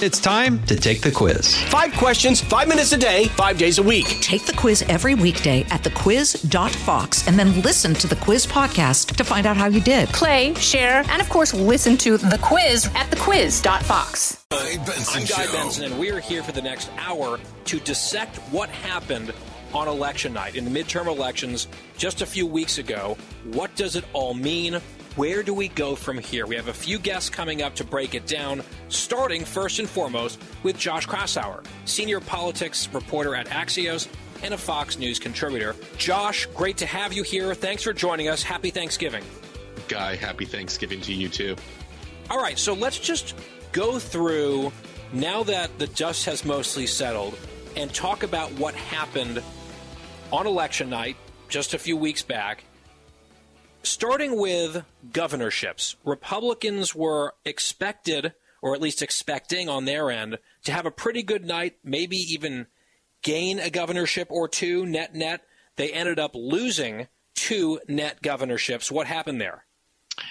It's time to take the quiz. Five questions, five minutes a day, five days a week. Take the quiz every weekday at thequiz.fox and then listen to the quiz podcast to find out how you did. Play, share, and of course, listen to the quiz at thequiz.fox. I'm Guy Benson, and we are here for the next hour to dissect what happened on election night in the midterm elections just a few weeks ago. What does it all mean? Where do we go from here? We have a few guests coming up to break it down, starting first and foremost with Josh Kraushaar, senior politics reporter at Axios and a Fox News contributor. Josh, great to have you here. Thanks for joining us. Happy Thanksgiving. Guy, happy Thanksgiving to you too. All right, so let's just go through now that the dust has mostly settled and talk about what happened on election night just a few weeks back starting with governorships, Republicans were expected, or at least expecting on their end, to have a pretty good night, maybe even gain a governorship or two net net. They ended up losing two net governorships. What happened there?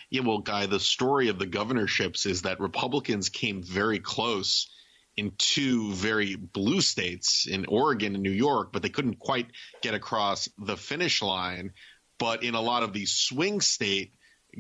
Yeah, well, Guy, the story of the governorships is that Republicans came very close in two very blue states in Oregon and New York, but they couldn't quite get across the finish line. But in a lot of these swing state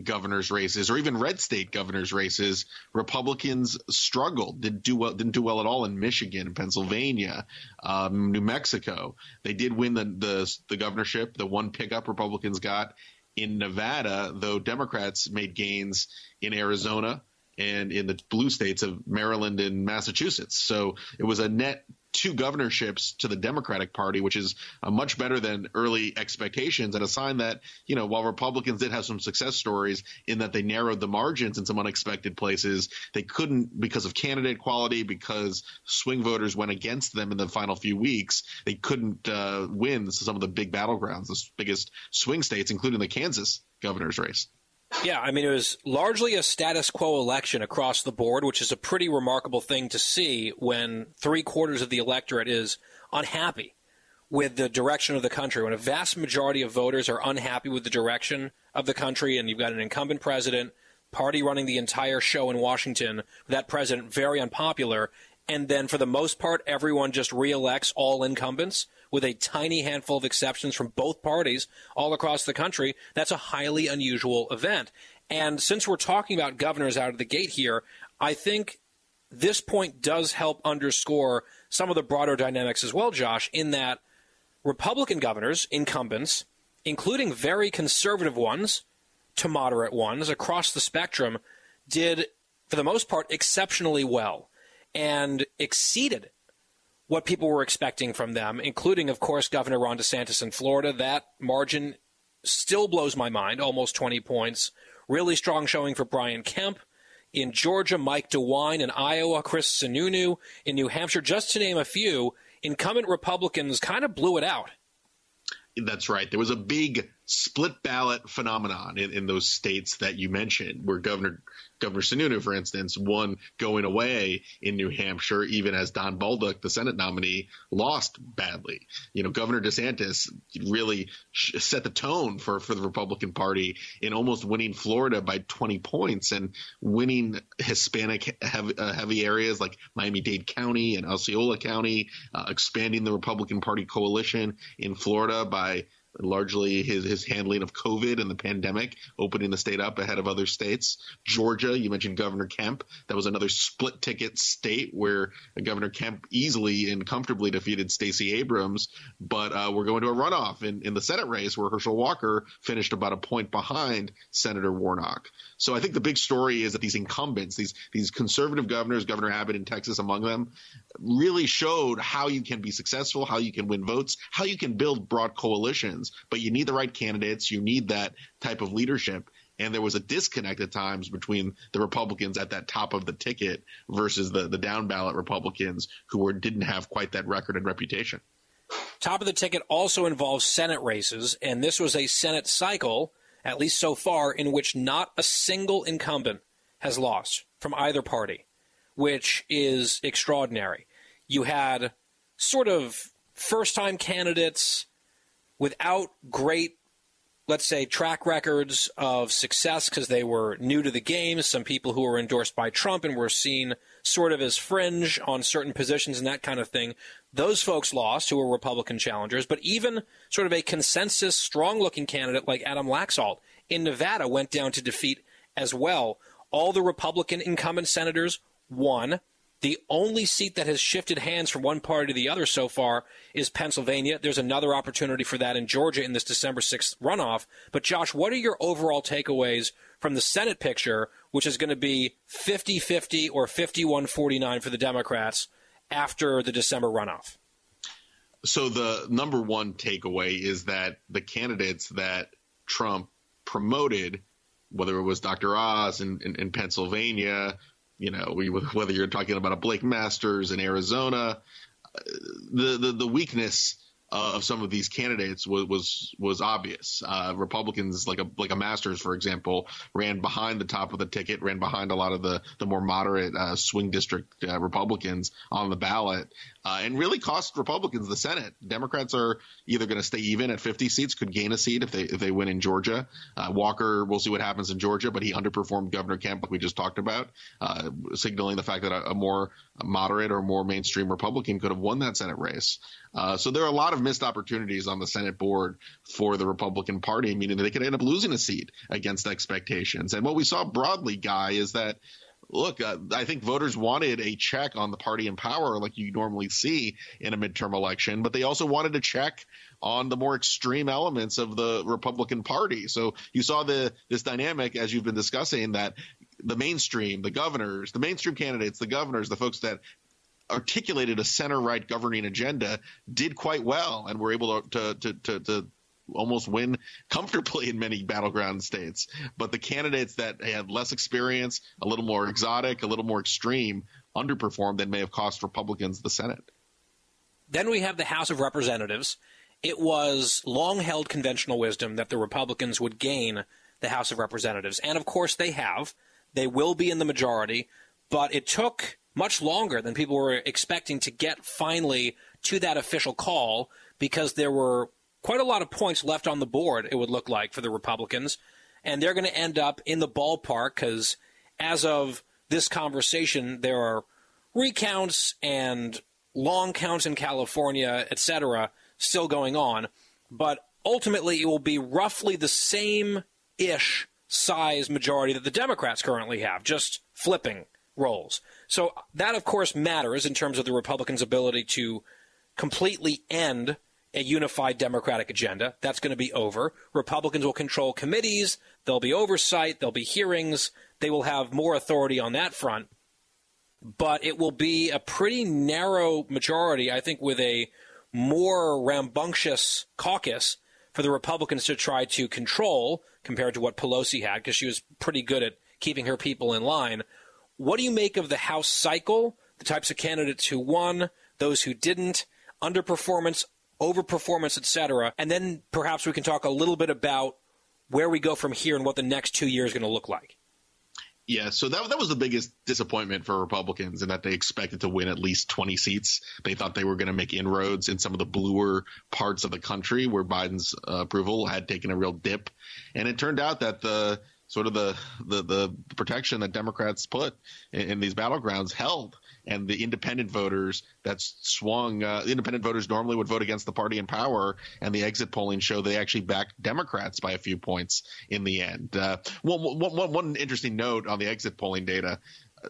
governors races or even red state governors races, Republicans struggled. Didn't do well. Didn't do well at all in Michigan, Pennsylvania, um, New Mexico. They did win the, the the governorship. The one pickup Republicans got in Nevada, though Democrats made gains in Arizona and in the blue states of Maryland and Massachusetts. So it was a net two governorships to the Democratic Party, which is uh, much better than early expectations and a sign that, you know, while Republicans did have some success stories in that they narrowed the margins in some unexpected places, they couldn't because of candidate quality, because swing voters went against them in the final few weeks. They couldn't uh, win some of the big battlegrounds, the biggest swing states, including the Kansas governor's race. Yeah, I mean, it was largely a status quo election across the board, which is a pretty remarkable thing to see when three quarters of the electorate is unhappy with the direction of the country, when a vast majority of voters are unhappy with the direction of the country, and you've got an incumbent president, party running the entire show in Washington, that president very unpopular, and then for the most part, everyone just reelects all incumbents with a tiny handful of exceptions from both parties all across the country, that's a highly unusual event. And since we're talking about governors out of the gate here, I think this point does help underscore some of the broader dynamics as well, Josh, in that Republican governors, incumbents, including very conservative ones to moderate ones across the spectrum, did, for the most part, exceptionally well and exceeded what people were expecting from them, including, of course, Governor Ron DeSantis in Florida. That margin still blows my mind, almost 20 points. Really strong showing for Brian Kemp. In Georgia, Mike DeWine. In Iowa, Chris Sununu. In New Hampshire, just to name a few, incumbent Republicans kind of blew it out. That's right. There was a big split ballot phenomenon in, in those states that you mentioned, where Governor Governor Sununu, for instance, won going away in New Hampshire, even as Don Bolduc, the Senate nominee, lost badly. You know, Governor DeSantis really set the tone for, for the Republican Party in almost winning Florida by 20 points and winning Hispanic heavy, uh, heavy areas like Miami Dade County and Osceola County, uh, expanding the Republican Party coalition in Florida by largely his, his handling of COVID and the pandemic, opening the state up ahead of other states. Georgia, you mentioned Governor Kemp. That was another split ticket state where Governor Kemp easily and comfortably defeated Stacey Abrams. But uh, we're going to a runoff in, in the Senate race where Herschel Walker finished about a point behind Senator Warnock. So I think the big story is that these incumbents, these these conservative governors, Governor Abbott in Texas among them, really showed how you can be successful, how you can win votes, how you can build broad coalitions. But you need the right candidates, you need that type of leadership. And there was a disconnect at times between the Republicans at that top of the ticket versus the, the down ballot Republicans who were, didn't have quite that record and reputation. Top of the ticket also involves Senate races, and this was a Senate cycle at least so far, in which not a single incumbent has lost from either party, which is extraordinary. You had sort of first time candidates without great, let's say, track records of success because they were new to the game, some people who were endorsed by Trump and were seen sort of as fringe on certain positions and that kind of thing. Those folks lost who were Republican challengers, but even sort of a consensus, strong looking candidate like Adam Laxalt in Nevada went down to defeat as well. All the Republican incumbent senators won. The only seat that has shifted hands from one party to the other so far is Pennsylvania. There's another opportunity for that in Georgia in this December 6th runoff. But, Josh, what are your overall takeaways from the Senate picture, which is going to be 50 50 or 51 49 for the Democrats after the December runoff? So, the number one takeaway is that the candidates that Trump promoted, whether it was Dr. Oz in, in, in Pennsylvania, you know, whether you're talking about a Blake Masters in Arizona, the, the, the weakness uh, of some of these candidates was was, was obvious. Uh, Republicans, like a like a Masters, for example, ran behind the top of the ticket, ran behind a lot of the the more moderate uh, swing district uh, Republicans on the ballot, uh, and really cost Republicans the Senate. Democrats are either going to stay even at 50 seats, could gain a seat if they if they win in Georgia. Uh, Walker, we'll see what happens in Georgia, but he underperformed Governor Kemp, like we just talked about, signaling the fact that a, a more moderate or more mainstream Republican could have won that Senate race. so there are a lot of of missed opportunities on the Senate board for the Republican Party, meaning they could end up losing a seat against expectations. And what we saw broadly, Guy, is that look, uh, I think voters wanted a check on the party in power like you normally see in a midterm election, but they also wanted a check on the more extreme elements of the Republican Party. So you saw the this dynamic as you've been discussing that the mainstream, the governors, the mainstream candidates, the governors, the folks that articulated a center right governing agenda did quite well and were able to, to, to, to almost win comfortably in many battleground states. But the candidates that had less experience, a little more exotic, a little more extreme, underperformed and may have cost Republicans the Senate. Then we have the House of Representatives. It was long held conventional wisdom that the Republicans would gain the House of Representatives. And of course they have. They will be in the majority. But it took much longer than people were expecting to get finally to that official call because there were quite a lot of points left on the board, it would look like, for the Republicans. And they're going to end up in the ballpark because as of this conversation, there are recounts and long counts in California, etc., still going on. But ultimately, it will be roughly the same ish size majority that the Democrats currently have, just flipping roles. So that, of course, matters in terms of the Republicans' ability to completely end a unified Democratic agenda. That's going to be over. Republicans will control committees. There'll be oversight. There'll be hearings. They will have more authority on that front. But it will be a pretty narrow majority, I think, with a more rambunctious caucus for the Republicans to try to control compared to what Pelosi had, because she was pretty good at keeping her people in line. What do you make of the House cycle, the types of candidates who won, those who didn't, underperformance, overperformance, etc.? And then perhaps we can talk a little bit about where we go from here and what the next two years are going to look like. Yeah, so that that was the biggest disappointment for Republicans in that they expected to win at least 20 seats. They thought they were going to make inroads in some of the bluer parts of the country where Biden's uh, approval had taken a real dip, and it turned out that the sort of the, the, the protection that Democrats put in, in, these battlegrounds held. And the independent voters that swung, uh, independent voters normally would vote against the party in power, and the exit polling showed they actually backed Democrats by a few points in the end. Uh, one, one, one interesting note on the exit polling data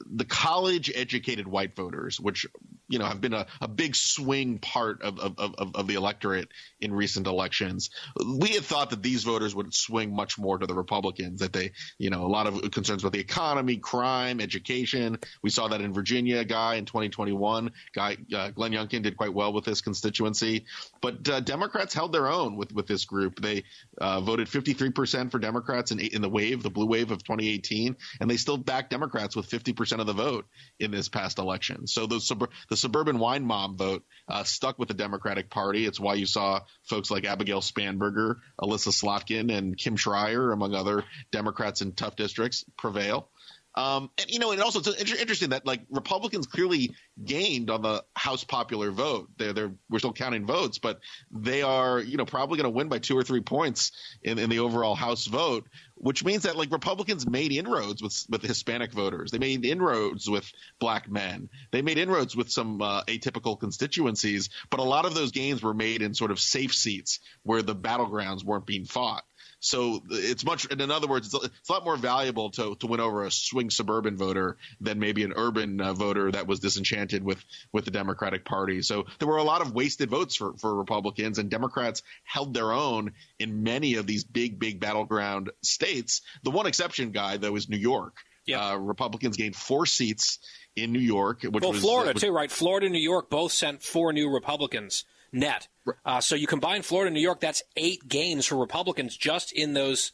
the college educated white voters, which you know have been a, a big swing part of, of, of, of, the electorate in recent elections. We had thought that these voters would swing much more to the Republicans, that they, you know, a lot of concerns about the economy, crime, education. We saw that in Virginia, guy in 2021, guy uh, Glenn Youngkin did quite well with this constituency, but uh, Democrats held their own with with this group. They uh, voted 53% for Democrats in in the wave, the blue wave of 2018, and they still backed Democrats with 50% of the vote in this past election. So the sub- the suburban wine mom vote uh, stuck with the Democratic Party. It's why you saw folks like Abigail Spanberger, Elissa Slotkin, and Kim Schrier, among other Democrats in tough districts, prevail. Um, and you know, and also it's interesting that like Republicans clearly gained on the House popular vote. They're, they're we're still counting votes, but they are you know probably going to win by two or three points in, in the overall House vote, which means that like Republicans made inroads with with Hispanic voters. They made inroads with black men. They made inroads with some uh, atypical constituencies, but a lot of those gains were made in sort of safe seats where the battlegrounds weren't being fought. So it's much, in other words, it's a, it's a, lot more valuable to, to win over a swing suburban voter than maybe an urban uh, voter that was disenchanted with, with the Democratic Party. So there were a lot of wasted votes for, for Republicans, and Democrats held their own in many of these big, big battleground states. The one exception, guy, though, is New York. Yep. Uh, Republicans gained four seats in New York. Which well, was, Florida, was, too, right? Florida and New York both sent four new Republicans net. Uh, so you combine Florida and New York, that's eight gains for Republicans just in those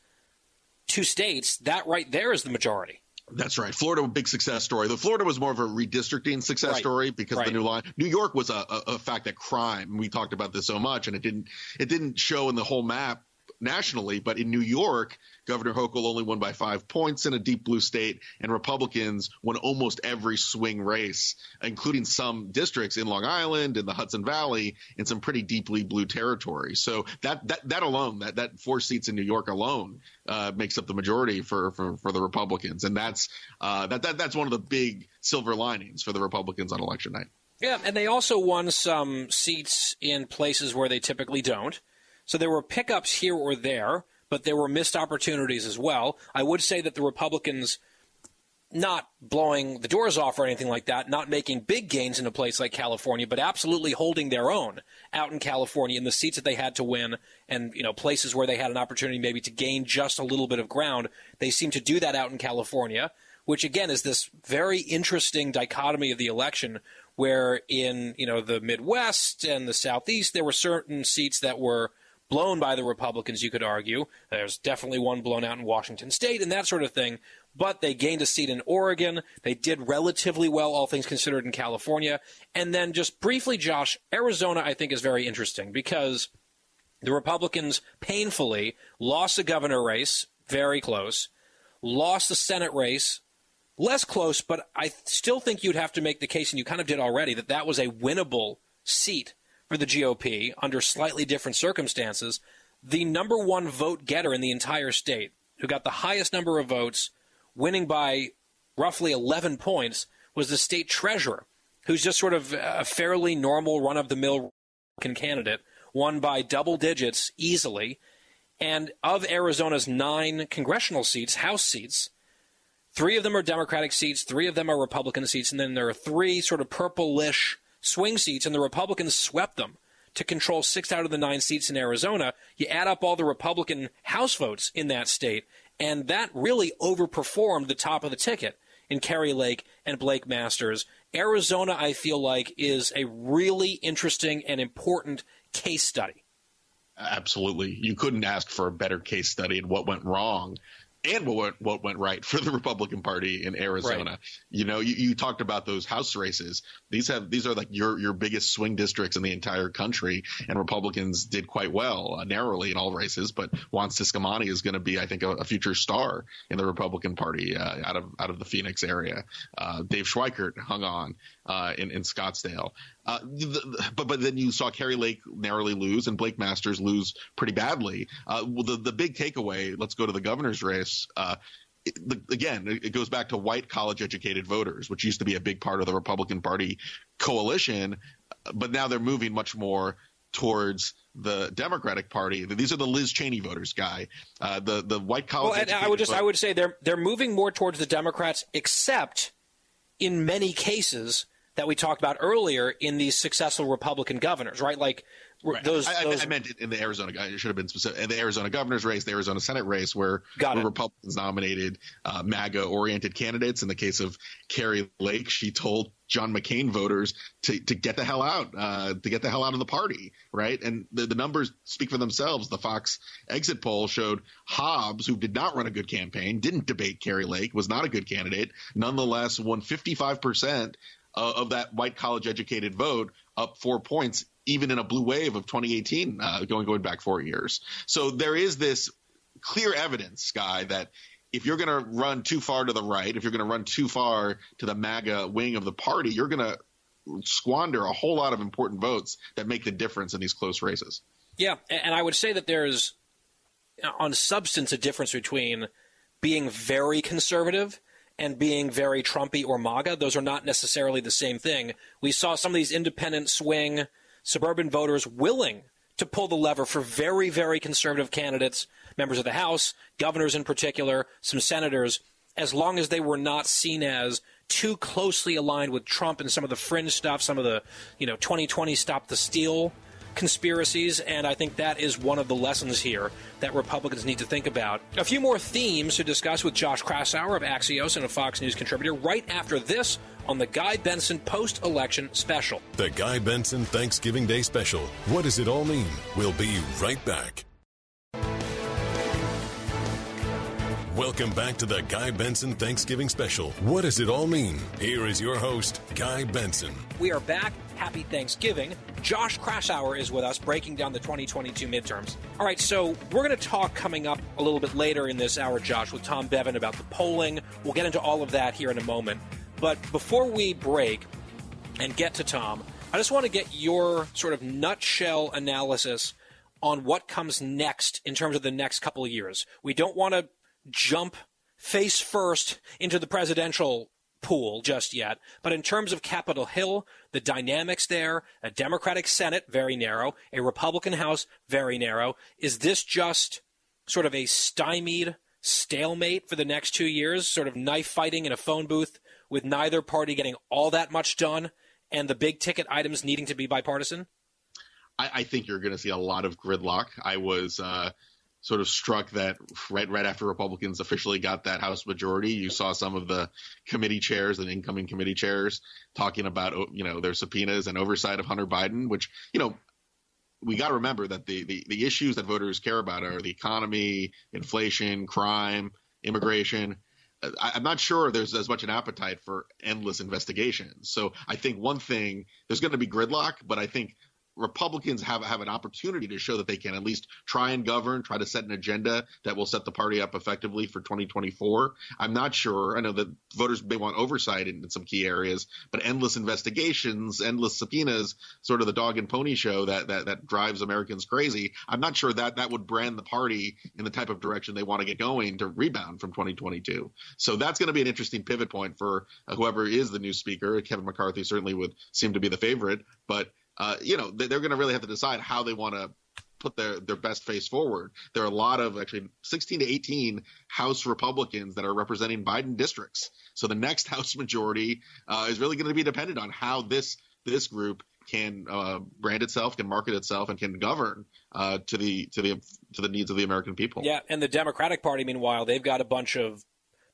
two states. That right there is the majority. That's right. Florida, a big success story. The Florida was more of a redistricting success right. story because right. of the new line. New York was a, a, a fact that crime. We talked about this so much, and it didn't it didn't show in the whole map nationally, but in New York, Governor Hochul only won by five points in a deep blue state, and Republicans won almost every swing race, including some districts in Long Island, in the Hudson Valley, in some pretty deeply blue territory. So that that that alone, that that four seats in New York alone, uh, makes up the majority for, for for the Republicans, and that's uh, that that that's one of the big silver linings for the Republicans on election night. Yeah, and they also won some seats in places where they typically don't. So there were pickups here or there, but there were missed opportunities as well. I would say that the Republicans not blowing the doors off or anything like that, not making big gains in a place like California, but absolutely holding their own out in California in the seats that they had to win and, you know, places where they had an opportunity maybe to gain just a little bit of ground. They seem to do that out in California, which again is this very interesting dichotomy of the election where in, you know, the Midwest and the Southeast there were certain seats that were blown by the Republicans, you could argue. There's definitely one blown out in Washington state and that sort of thing. But they gained a seat in Oregon. They did relatively well, all things considered, in California. And then just briefly, Josh, Arizona, I think, is very interesting because the Republicans painfully lost the governor race, very close, lost the Senate race, less close, but I still think you'd have to make the case, and you kind of did already, that that was a winnable seat for the GOP under slightly different circumstances, the number one vote getter in the entire state, who got the highest number of votes, winning by roughly 11 points, was the state treasurer, who's just sort of a fairly normal run of the mill candidate, won by double digits easily. And of Arizona's nine congressional seats, House seats, three of them are Democratic seats, three of them are Republican seats, and then there are three sort of purplish swing seats, and the Republicans swept them to control six out of the nine seats in Arizona. You add up all the Republican House votes in that state, and that really overperformed the top of the ticket in Kari Lake and Blake Masters. Arizona, I feel like, is a really interesting and important case study. Absolutely. You couldn't ask for a better case study in what went wrong and what went, what went right for the Republican Party in Arizona. Right. You know, you, you talked about those House races. These have these are like your your biggest swing districts in the entire country, and Republicans did quite well uh, narrowly in all races. But Juan Ciscomani is going to be, I think, a, a, future star in the Republican Party uh, out of out of the Phoenix area. Uh, Dave Schweikert hung on uh, in in Scottsdale. Uh, the, but but then you saw Kari Lake narrowly lose and Blake Masters lose pretty badly. Uh, well, the the big takeaway. Let's go to the governor's race. Uh, it, the, again, it goes back to white college educated voters, which used to be a big part of the Republican Party coalition, but now they're moving much more towards the Democratic Party. These are the Liz Cheney voters, guy. Uh, the the white college. Well, and I would just I would say they're they're moving more towards the Democrats, except in many cases that we talked about earlier in these successful Republican governors, right? Like right. those, I, those. I, meant in the Arizona. It should have been specific. In the Arizona governor's race, the Arizona Senate race, where, where Republicans nominated uh, MAGA-oriented candidates. In the case of Kari Lake, she told John McCain voters to, to get the hell out, uh, to get the hell out of the party, right? And the, the numbers speak for themselves. The Fox exit poll showed Hobbs, who did not run a good campaign, didn't debate Kari Lake, was not a good candidate, nonetheless won 55 percent uh, of that white college educated vote up four points, even in a blue wave of 2018, uh, going going back four years. So there is this clear evidence, Guy, that if you're going to run too far to the right, if you're going to run too far to the MAGA wing of the party, you're going to squander a whole lot of important votes that make the difference in these close races. Yeah, and I would say that there's, on substance, a difference between being very conservative and being very Trumpy or MAGA. Those are not necessarily the same thing. We saw some of these independent swing suburban voters willing to pull the lever for very, very conservative candidates, members of the House, governors in particular, some senators, as long as they were not seen as too closely aligned with Trump and some of the fringe stuff, some of the, you know, 2020 stop the steal conspiracies, and I think that is one of the lessons here that Republicans need to think about. A few more themes to discuss with Josh Kraushaar of Axios and a Fox News contributor right after this on the Guy Benson post election special. The Guy Benson Thanksgiving Day special. What does it all mean? We'll be right back. Welcome back to the Guy Benson Thanksgiving Special. What does it all mean? Here is your host, Guy Benson. We are back. Happy Thanksgiving. Josh Kraushaar is with us breaking down the 2022 midterms. All right, so we're going to talk coming up a little bit later in this hour, Josh, with Tom Bevan about the polling. We'll get into all of that here in a moment. But before we break and get to Tom, I just want to get your sort of nutshell analysis on what comes next in terms of the next couple of years. We don't want to jump face first into the presidential pool just yet. But in terms of Capitol Hill, the dynamics there, a Democratic Senate, very narrow, a Republican House, very narrow. Is this just sort of a stymied stalemate for the next two years, sort of knife fighting in a phone booth with neither party getting all that much done and the big ticket items needing to be bipartisan? I, I think you're going to see a lot of gridlock. I was. Uh, sort of struck that right right after Republicans officially got that House majority, you saw some of the committee chairs and incoming committee chairs talking about oh, you know their subpoenas and oversight of Hunter Biden, which you know we got to remember that the, the the issues that voters care about are the economy, inflation, crime, immigration. I, am not sure there's as much an appetite for endless investigations. So I think one thing there's going to be gridlock, but I think Republicans have have an opportunity to show that they can at least try and govern, try to set an agenda that will set the party up effectively for 2024. I'm not sure. I know that voters may want oversight in, in some key areas, but endless investigations, endless subpoenas, sort of the dog and pony show that that that drives Americans crazy. I'm not sure that that would brand the party in the type of direction they want to get going to rebound from 2022. So that's going to be an interesting pivot point for whoever is the new speaker. Kevin McCarthy certainly would seem to be the favorite, but uh, you know, they're going to really have to decide how they want to put their, their best face forward. There are a lot of actually 16 to 18 House Republicans that are representing Biden districts. So the next House majority uh, is really going to be dependent on how this this group can uh, brand itself, can market itself, and can govern uh, to the to the to the needs of the American people. Yeah, and the Democratic Party, meanwhile, they've got a bunch of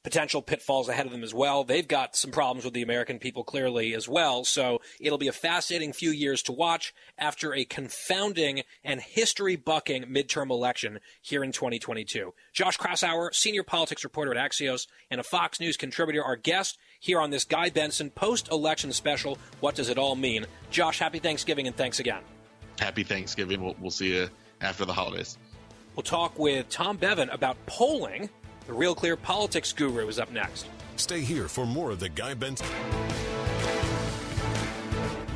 potential pitfalls ahead of them as well. They've got some problems with the American people clearly as well. So it'll be a fascinating few years to watch after a confounding and history bucking midterm election here in 2022. Josh Kraushaar, senior politics reporter at Axios and a Fox News contributor, our guest here on this Guy Benson post election special. What does it all mean? Josh, happy Thanksgiving and thanks again. Happy Thanksgiving. We'll, we'll see you after the holidays. We'll talk with Tom Bevan about polling the Real Clear Politics Guru is up next. Stay here for more of the Guy Benson.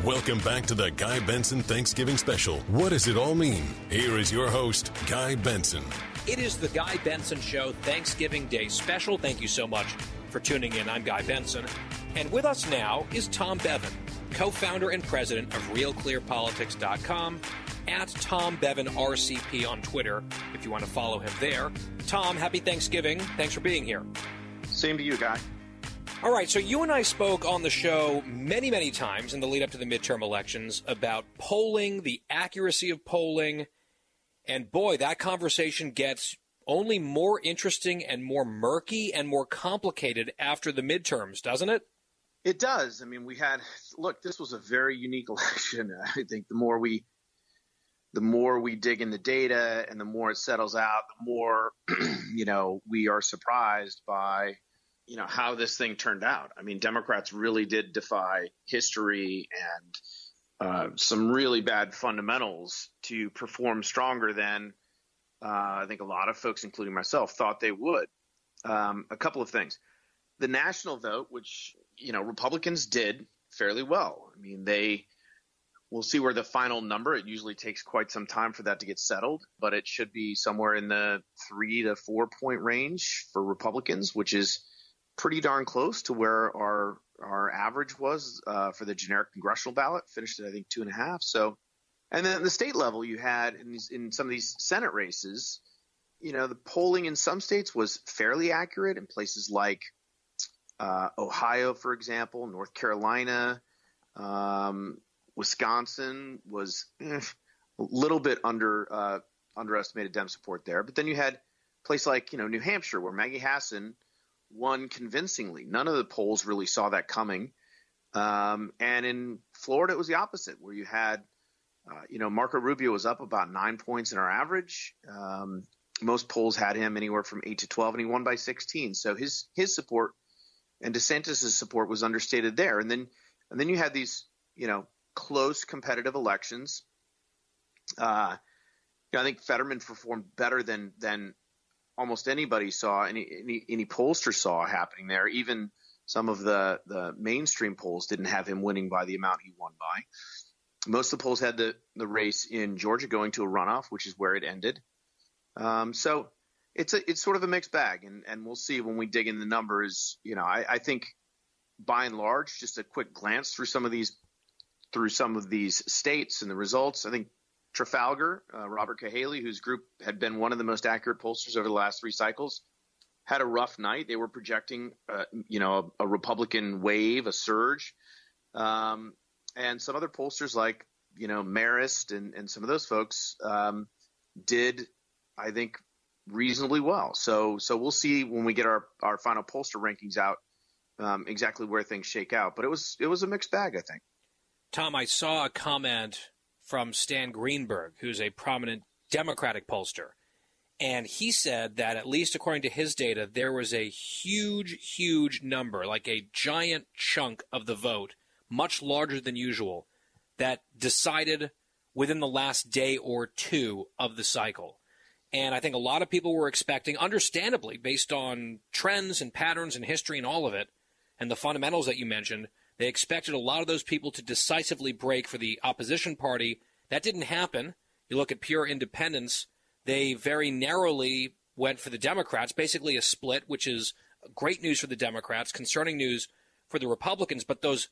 Welcome back to the Guy Benson Thanksgiving Special. What does it all mean? Here is your host, Guy Benson. It is the Guy Benson Show Thanksgiving Day Special. Thank you so much for tuning in. I'm Guy Benson. And with us now is Tom Bevan, co founder and president of RealClearPolitics.com at Tom Bevan RCP on Twitter if you want to follow him there. Tom, happy Thanksgiving. Thanks for being here. Same to you, Guy. All right, so you and I spoke on the show many, many times in the lead up to the midterm elections about polling, the accuracy of polling, and boy, that conversation gets only more interesting and more murky and more complicated after the midterms, doesn't it? It does. I mean, we had look, this was a very unique election. I think the more we the more we dig in the data and the more it settles out, the more, you know, we are surprised by, you know, how this thing turned out. I mean, Democrats really did defy history and uh, some really bad fundamentals to perform stronger than uh, I think a lot of folks, including myself, thought they would. um, a couple of things. The national vote, which you know Republicans did fairly well. I mean, they we'll see where the final number. It usually takes quite some time for that to get settled, but it should be somewhere in the three to four point range for Republicans, which is pretty darn close to where our our average was uh, for the generic congressional ballot. Finished at I think two and a half. So, and then at the state level, you had in these in some of these Senate races, you know, the polling in some states was fairly accurate in places like uh, Ohio, for example, North Carolina, um, Wisconsin was eh, a little bit under uh, underestimated Dem support there. But then you had place like you know New Hampshire where Maggie Hassan won convincingly. None of the polls really saw that coming. Um, and in Florida, it was the opposite, where you had, uh, you know, Marco Rubio was up about nine points in our average. Um, most polls had him anywhere from eight to twelve, and he won by sixteen. So his his support and DeSantis' support was understated there. And then and then you had these, you know, close competitive elections. Uh, you know, I think Fetterman performed better than than almost anybody saw, any any, any pollster saw happening there. Even some of the the mainstream polls didn't have him winning by the amount he won by. Most of the polls had the the race in Georgia going to a runoff, which is where it ended. Um, so it's a it's sort of a mixed bag, and and we'll see when we dig in the numbers. You know, I, I think by and large, just a quick glance through some of these through some of these states and the results. I think Trafalgar, uh, Robert Cahaly, whose group had been one of the most accurate pollsters over the last three cycles, had a rough night. They were projecting, uh, you know, a, a, Republican wave, a surge, um, and some other pollsters like, you know, Marist and, and some of those folks um, did, I think, reasonably well. So, so we'll see when we get our our final pollster rankings out um, exactly where things shake out. But it was it was a mixed bag, I think. Tom, I saw a comment from Stan Greenberg, who's a prominent Democratic pollster. And he said that, at least according to his data, there was a huge, huge number, like a giant chunk of the vote, much larger than usual, that decided within the last day or two of the cycle. And I think a lot of people were expecting, understandably, based on trends and patterns and history and all of it, and the fundamentals that you mentioned, they expected a lot of those people to decisively break for the opposition party. That didn't happen. You look at pure independents, they very narrowly went for the Democrats, basically a split, which is great news for the Democrats, concerning news for the Republicans. But those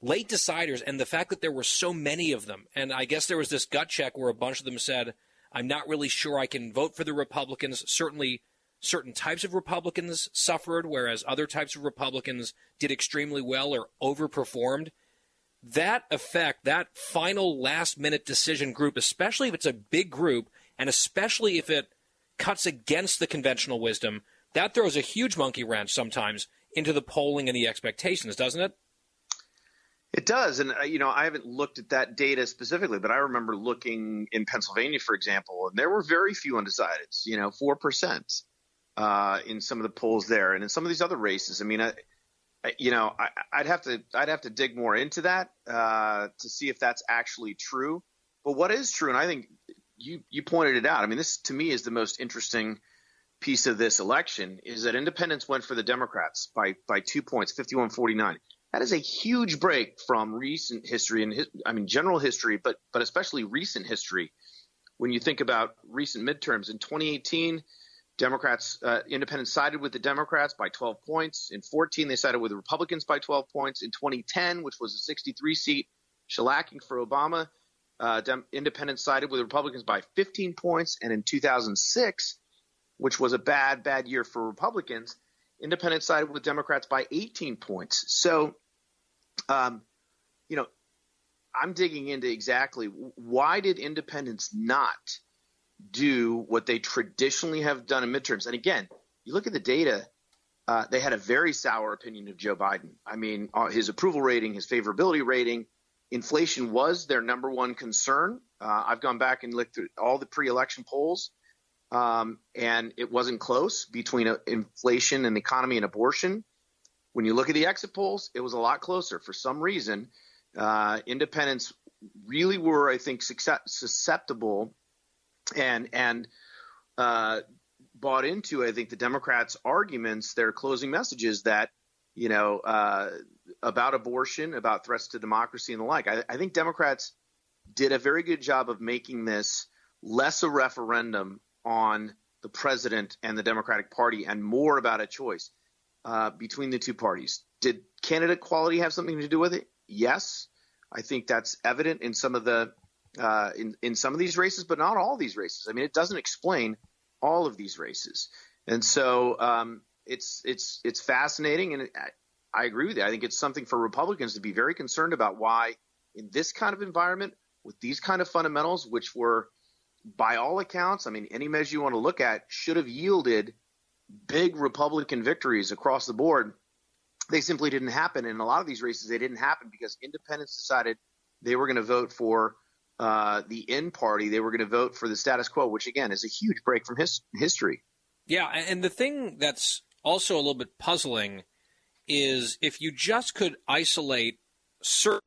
late deciders and the fact that there were so many of them, and I guess there was this gut check where a bunch of them said, I'm not really sure I can vote for the Republicans. Certainly, certain types of Republicans suffered, whereas other types of Republicans did extremely well or overperformed. That effect, that final last minute decision group, especially if it's a big group, and especially if it cuts against the conventional wisdom, that throws a huge monkey wrench sometimes into the polling and the expectations, doesn't it? It does, and uh, you know I haven't looked at that data specifically, but I remember looking in Pennsylvania, for example, and there were very few undecideds. You know, four percent uh, in some of the polls there, and in some of these other races. I mean, I, I, you know, I, would have to I'd have to dig more into that uh, to see if that's actually true. But what is true, and I think you you pointed it out. I mean, this to me is the most interesting piece of this election is that independents went for the Democrats by by two points, 51-49. That is a huge break from recent history and I mean general history, but but especially recent history. When you think about recent midterms in 2018 Democrats, uh, independents sided with the Democrats by 12 points. In 14, they sided with the Republicans by 12 points. In 2010, which was a 63 seat shellacking for Obama, uh, Dem- independents sided with the Republicans by 15 points. And in 2006, which was a bad, bad year for Republicans, independents sided with Democrats by 18 points. So, um, you know, I'm digging into exactly why did independents not – do what they traditionally have done in midterms. And again, you look at the data, uh, they had a very sour opinion of Joe Biden. I mean, uh, his approval rating, his favorability rating, inflation was their number one concern. Uh, I've gone back and looked through all the pre-election polls, um, and it wasn't close between uh, inflation and the economy and abortion. When you look at the exit polls, it was a lot closer. For some reason, uh, independents really were, I think, susceptible and and uh, bought into, I think, the Democrats' arguments, their closing messages that, you know, uh, about abortion, about threats to democracy and the like. I, I think Democrats did a very good job of making this less a referendum on the president and the Democratic Party and more about a choice uh, between the two parties. Did candidate quality have something to do with it? Yes. I think that's evident in some of the uh, in in some of these races, but not all these races. I mean, it doesn't explain all of these races, and so um, it's it's it's fascinating, and I, I agree with you. I think it's something for Republicans to be very concerned about. Why in this kind of environment with these kind of fundamentals, which were by all accounts, I mean, any measure you want to look at should have yielded big Republican victories across the board. They simply didn't happen. In a lot of these races, they didn't happen because independents decided they were going to vote for uh, the in party. They were going to vote for the status quo, which again is a huge break from his, history. Yeah, and the thing that's also a little bit puzzling is if you just could isolate certain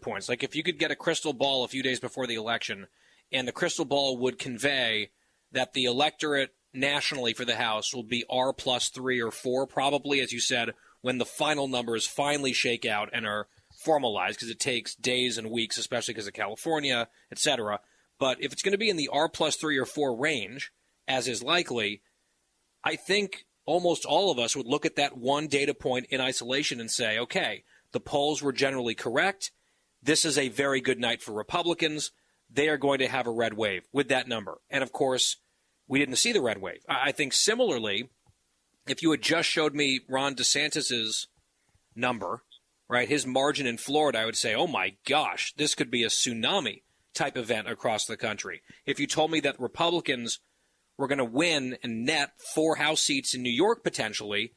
points, like if you could get a crystal ball a few days before the election, and the crystal ball would convey that the electorate nationally for the House will be R plus three or four, probably, as you said, when the final numbers finally shake out and are formalized because it takes days and weeks, especially because of California, et cetera. But if it's going to be in the R plus three or four range, as is likely, I think almost all of us would look at that one data point in isolation and say, okay, the polls were generally correct. This is a very good night for Republicans. They are going to have a red wave with that number. And of course, we didn't see the red wave. I think similarly, if you had just showed me Ron DeSantis's number right? His margin in Florida, I would say, oh my gosh, this could be a tsunami type event across the country. If you told me that Republicans were going to win and net four House seats in New York potentially,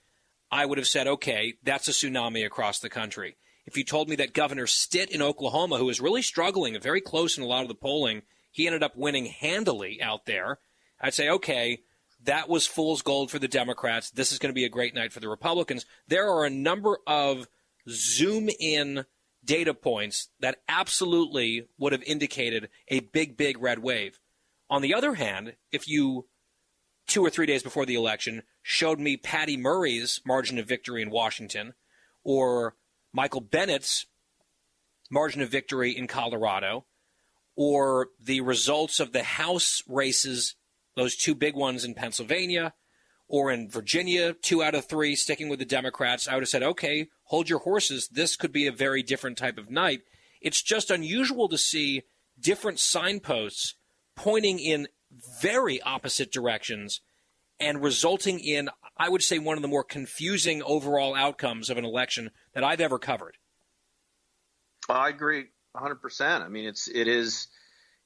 I would have said, okay, that's a tsunami across the country. If you told me that Governor Stitt in Oklahoma, who was really struggling, very close in a lot of the polling, he ended up winning handily out there, I'd say, okay, that was fool's gold for the Democrats. This is going to be a great night for the Republicans. There are a number of zoom in data points that absolutely would have indicated a big, big red wave. On the other hand, if you, two or three days before the election, showed me Patty Murray's margin of victory in Washington or Michael Bennet's margin of victory in Colorado or the results of the House races, those two big ones in Pennsylvania or in Virginia, two out of three sticking with the Democrats, I would have said, okay, hold your horses. This could be a very different type of night. It's just unusual to see different signposts pointing in very opposite directions and resulting in, I would say, one of the more confusing overall outcomes of an election that I've ever covered. I agree 100%. I mean, it's it is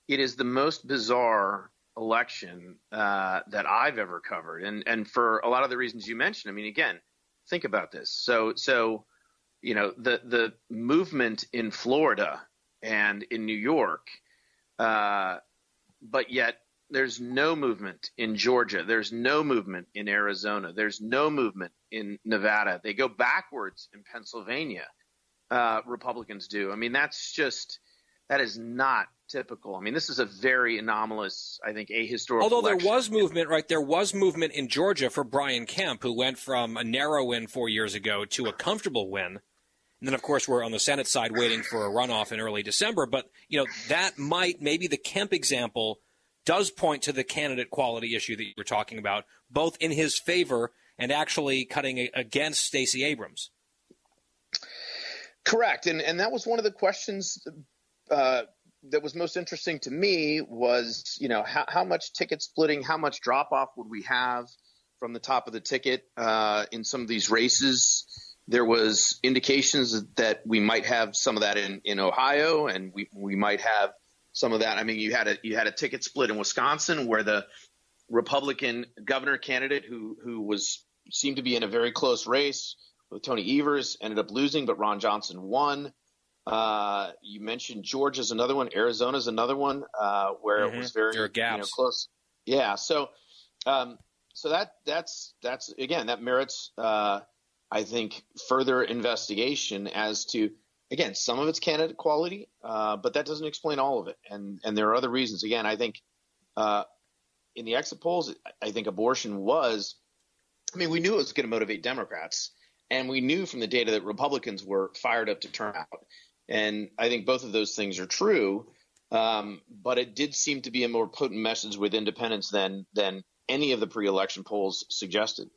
it is the most bizarre election uh, that I've ever covered, and and for a lot of the reasons you mentioned. I mean, again, think about this. So so you know the the movement in Florida and in New York, uh, but yet there's no movement in Georgia. There's no movement in Arizona. There's no movement in Nevada. They go backwards in Pennsylvania. Uh, Republicans do. I mean, that's just that is not typical. I mean, this is a very anomalous, I think, ahistorical. Although election. there was movement, right? There was movement in Georgia for Brian Kemp, who went from a narrow win four years ago to a comfortable win. And then, of course, we're on the Senate side waiting for a runoff in early December. But, you know, that might, maybe the Kemp example does point to the candidate quality issue that you were talking about, both in his favor and actually cutting against Stacey Abrams. Correct. And, and that was one of the questions uh, that was most interesting to me was, you know, how, how much ticket splitting, how much drop off would we have from the top of the ticket uh, in some of these races? There was indications that we might have some of that in, in Ohio, and we we might have some of that. I mean, you had a you had a ticket split in Wisconsin where the Republican governor candidate who who was seemed to be in a very close race with Tony Evers ended up losing, but Ron Johnson won. Uh, you mentioned Georgia's another one, Arizona's another one uh, where mm-hmm. it was very you know, close. Yeah, so um, so that that's that's again that merits. Uh, I think, further investigation as to, again, some of it's candidate quality, uh, but that doesn't explain all of it. And, and there are other reasons. Again, I think uh, in the exit polls, I think abortion was. I mean, we knew it was going to motivate Democrats, and we knew from the data that Republicans were fired up to turn out. And I think both of those things are true. Um, but it did seem to be a more potent message with independents than than any of the pre-election polls suggested.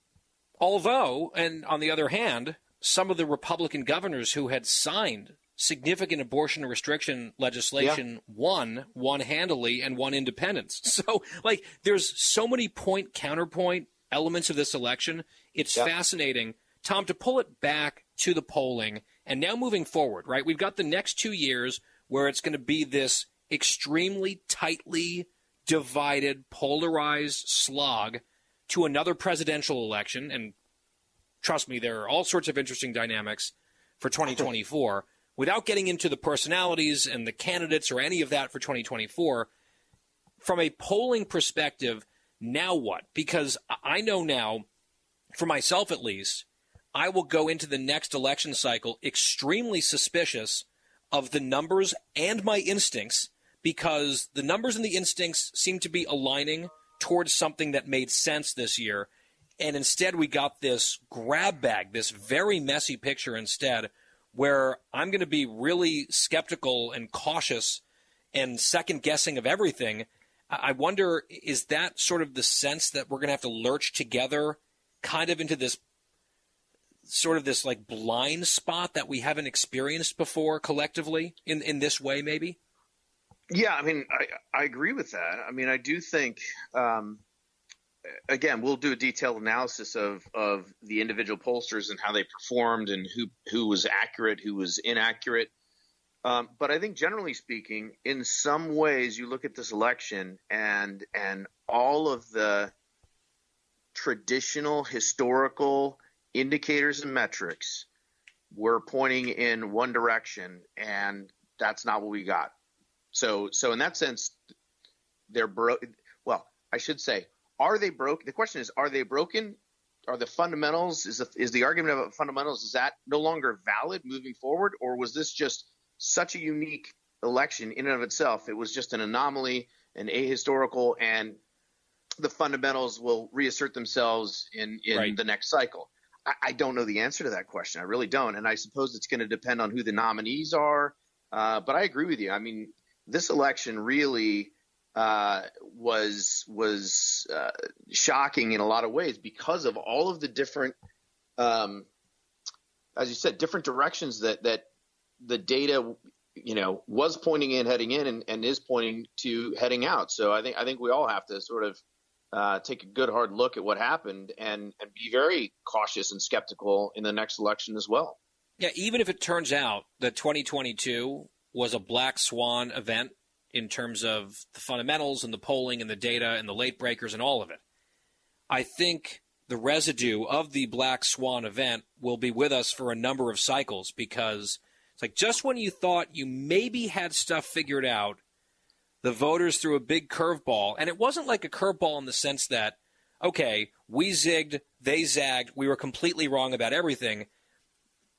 Although, and on the other hand, some of the Republican governors who had signed significant abortion restriction legislation yeah. won one handily and won independents. So, like, there's so many point counterpoint elements of this election. It's yeah. fascinating. Tom, to pull it back to the polling and now moving forward, right? We've got the next two years where it's going to be this extremely tightly divided, polarized slog to another presidential election. And trust me, there are all sorts of interesting dynamics for 2024. Without getting into the personalities and the candidates or any of that for 2024, from a polling perspective, now what? Because I know now, for myself at least, I will go into the next election cycle extremely suspicious of the numbers and my instincts because the numbers and the instincts seem to be aligning towards something that made sense this year. And instead, we got this grab bag, this very messy picture instead, where I'm going to be really skeptical and cautious and second guessing of everything. I wonder, is that sort of the sense that we're going to have to lurch together kind of into this sort of this like blind spot that we haven't experienced before collectively in, in this way, maybe? Yeah, I mean, I, I agree with that. I mean, I do think, um, again, we'll do a detailed analysis of, of the individual pollsters and how they performed and who, who was accurate, who was inaccurate. Um, but I think generally speaking, in some ways, you look at this election and and all of the traditional historical indicators and metrics were pointing in one direction, and that's not what we got. So, so in that sense, they're broke. Well, I should say, are they broke? The question is, are they broken? Are the fundamentals is the, is the argument about fundamentals is that no longer valid moving forward, or was this just such a unique election in and of itself? It was just an anomaly, an ahistorical, and the fundamentals will reassert themselves in in right. the next cycle. I, I, don't know the answer to that question. I really don't, and I suppose it's going to depend on who the nominees are. Uh, but I agree with you. I mean, this election really uh, was was uh, shocking in a lot of ways because of all of the different, um, as you said, different directions that that the data, you know, was pointing in, heading in, and, and is pointing to heading out. So I think I think we all have to sort of uh, take a good hard look at what happened and and be very cautious and skeptical in the next election as well. Yeah, even if it turns out that 2022 was a black swan event in terms of the fundamentals and the polling and the data and the late breakers and all of it. I think the residue of the black swan event will be with us for a number of cycles because it's like just when you thought you maybe had stuff figured out, the voters threw a big curveball. And it wasn't like a curveball in the sense that, okay, we zigged, they zagged, we were completely wrong about everything.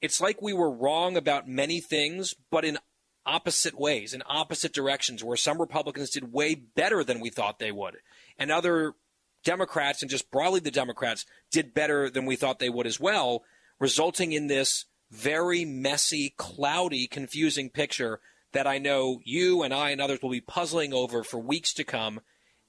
It's like we were wrong about many things, but in opposite ways, in opposite directions, where some Republicans did way better than we thought they would, and other Democrats, and just broadly the Democrats, did better than we thought they would as well, resulting in this very messy, cloudy, confusing picture that I know you and I and others will be puzzling over for weeks to come.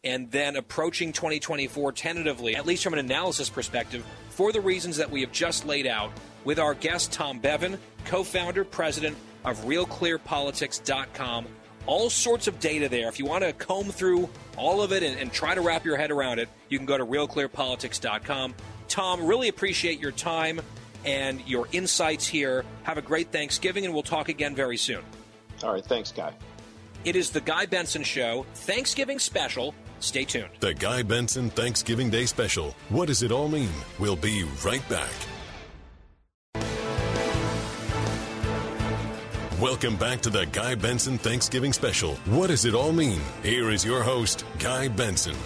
And then approaching 2024 tentatively, at least from an analysis perspective, for the reasons that we have just laid out, with our guest Tom Bevan, co founder, president, of realclearpolitics.com. All sorts of data there. If you want to comb through all of it and, and try to wrap your head around it, you can go to realclearpolitics.com. Tom, really appreciate your time and your insights here. Have a great Thanksgiving, and we'll talk again very soon. All right. Thanks, Guy. It is the Guy Benson Show, Thanksgiving special. Stay tuned. The Guy Benson Thanksgiving Day special. What does it all mean? We'll be right back. Welcome back to the Guy Benson Thanksgiving Special. What does it all mean? Here is your host, Guy Benson.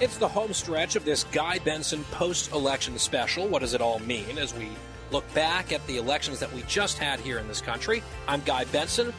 It's the home stretch of this Guy Benson post election special. What does it all mean as we look back at the elections that we just had here in this country? I'm Guy Benson,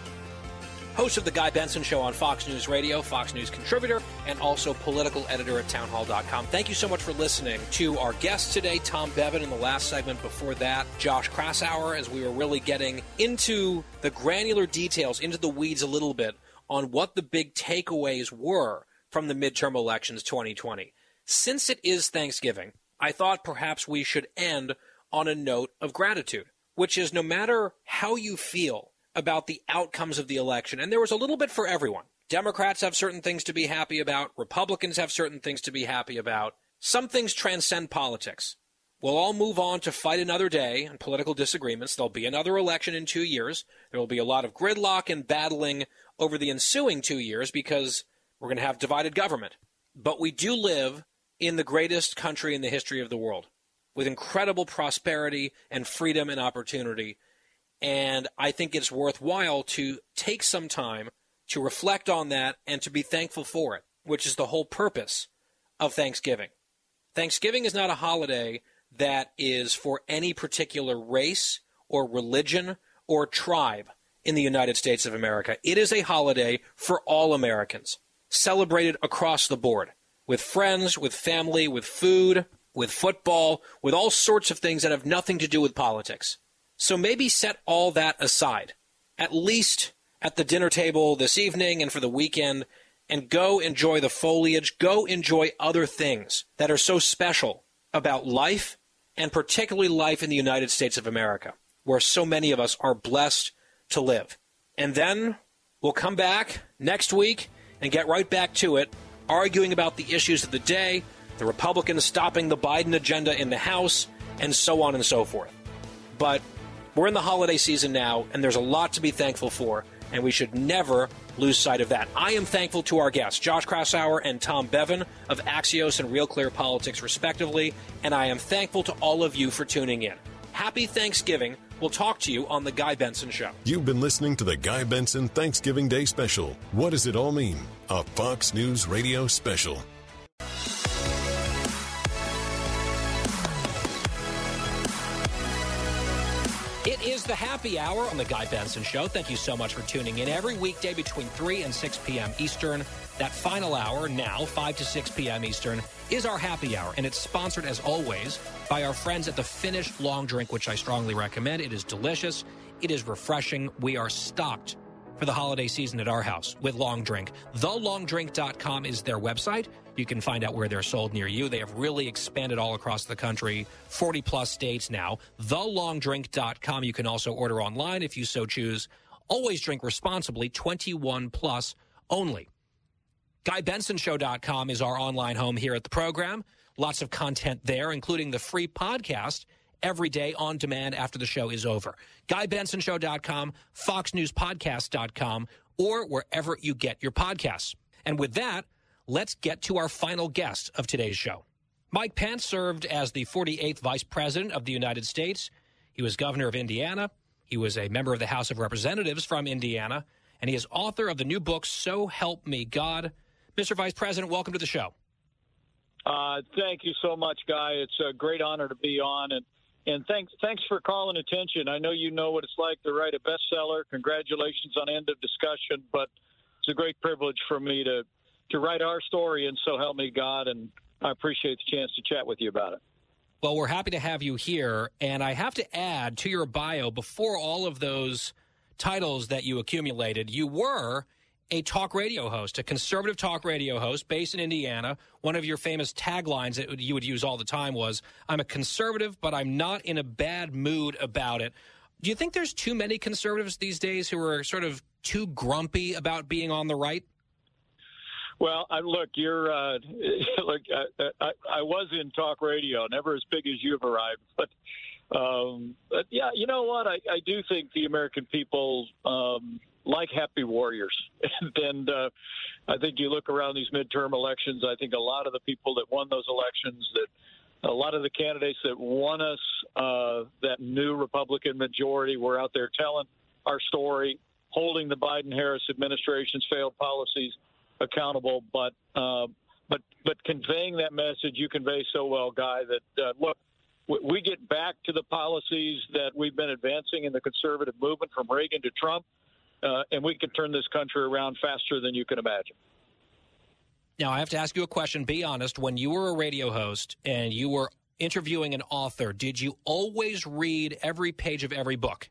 host of the Guy Benson Show on Fox News Radio, Fox News contributor, and also political editor at townhall.com. Thank you so much for listening to our guest today, Tom Bevan, in the last segment. Before that, Josh Kraushaar, as we were really getting into the granular details, into the weeds a little bit on what the big takeaways were from the midterm elections 2020. Since it is Thanksgiving, I thought perhaps we should end on a note of gratitude, which is no matter how you feel about the outcomes of the election, and there was a little bit for everyone. Democrats have certain things to be happy about, Republicans have certain things to be happy about. Some things transcend politics. We'll all move on to fight another day on political disagreements. There'll be another election in two years. There will be a lot of gridlock and battling over the ensuing two years because we're going to have divided government. But we do live in the greatest country in the history of the world with incredible prosperity and freedom and opportunity. And I think it's worthwhile to take some time to reflect on that and to be thankful for it, which is the whole purpose of Thanksgiving. Thanksgiving is not a holiday that is for any particular race or religion or tribe in the United States of America. It is a holiday for all Americans, celebrated across the board with friends, with family, with food, with football, with all sorts of things that have nothing to do with politics. So maybe set all that aside, at least at the dinner table this evening and for the weekend, and go enjoy the foliage, go enjoy other things that are so special about life, and particularly life in the United States of America, where so many of us are blessed to live. And then we'll come back next week and get right back to it, arguing about the issues of the day, the Republicans stopping the Biden agenda in the House, and so on and so forth. But we're in the holiday season now, and there's a lot to be thankful for, and we should never lose sight of that. I am thankful to our guests, Josh Kraushaar and Tom Bevan of Axios and Real Clear Politics, respectively, and I am thankful to all of you for tuning in. Happy Thanksgiving. We'll talk to you on The Guy Benson Show. You've been listening to the Guy Benson Thanksgiving Day Special. What does it all mean? A Fox News Radio special. It is the happy hour on the Guy Benson Show. Thank you so much for tuning in every weekday between 3 and 6 p.m. Eastern. That final hour, now 5 to 6 p.m. Eastern, is our happy hour, and it's sponsored as always by our friends at the Finnish Long Drink, which I strongly recommend. It is delicious, it is refreshing. We are stocked for the holiday season at our house with Long Drink. TheLongDrink.com is their website. You can find out where they're sold near you. They have really expanded all across the country, 40 plus states now. TheLongDrink.com. You can also order online if you so choose. Always drink responsibly, 21 plus only. GuyBensonShow.com is our online home here at the program. Lots of content there, including the free podcast every day on demand after the show is over. GuyBensonShow.com, FoxNewsPodcast.com, or wherever you get your podcasts. And with that, let's get to our final guest of today's show. Mike Pence served as the 48th Vice President of the United States. He was governor of Indiana. He was a member of the House of Representatives from Indiana. And he is author of the new book, So Help Me God. Mr. Vice President, welcome to the show. Uh, thank you so much, Guy. It's a great honor to be on, and and thanks thanks for calling attention. I know you know what it's like to write a bestseller. Congratulations on end of discussion, but it's a great privilege for me to to write our story, and so help me God, and I appreciate the chance to chat with you about it. Well, we're happy to have you here, and I have to add to your bio before all of those titles that you accumulated, you were a talk radio host, a conservative talk radio host based in Indiana. One of your famous taglines that you would use all the time was, I'm a conservative, but I'm not in a bad mood about it. Do you think there's too many conservatives these days who are sort of too grumpy about being on the right? Well, I, look, you're uh, look. I, I, I was in talk radio, never as big as you've arrived, but um, but yeah, you know what? I, I do think the American people um, like happy warriors. and uh, I think you look around these midterm elections, I think a lot of the people that won those elections, that a lot of the candidates that won us uh, that new Republican majority were out there telling our story, holding the Biden Harris administration's failed policies accountable, but uh, but but conveying that message you convey so well, Guy. That uh, look, we get back to the policies that we've been advancing in the conservative movement from Reagan to Trump uh, and we can turn this country around faster than you can imagine. Now, I have to ask you a question. Be honest. When you were a radio host and you were interviewing an author, did you always read every page of every book?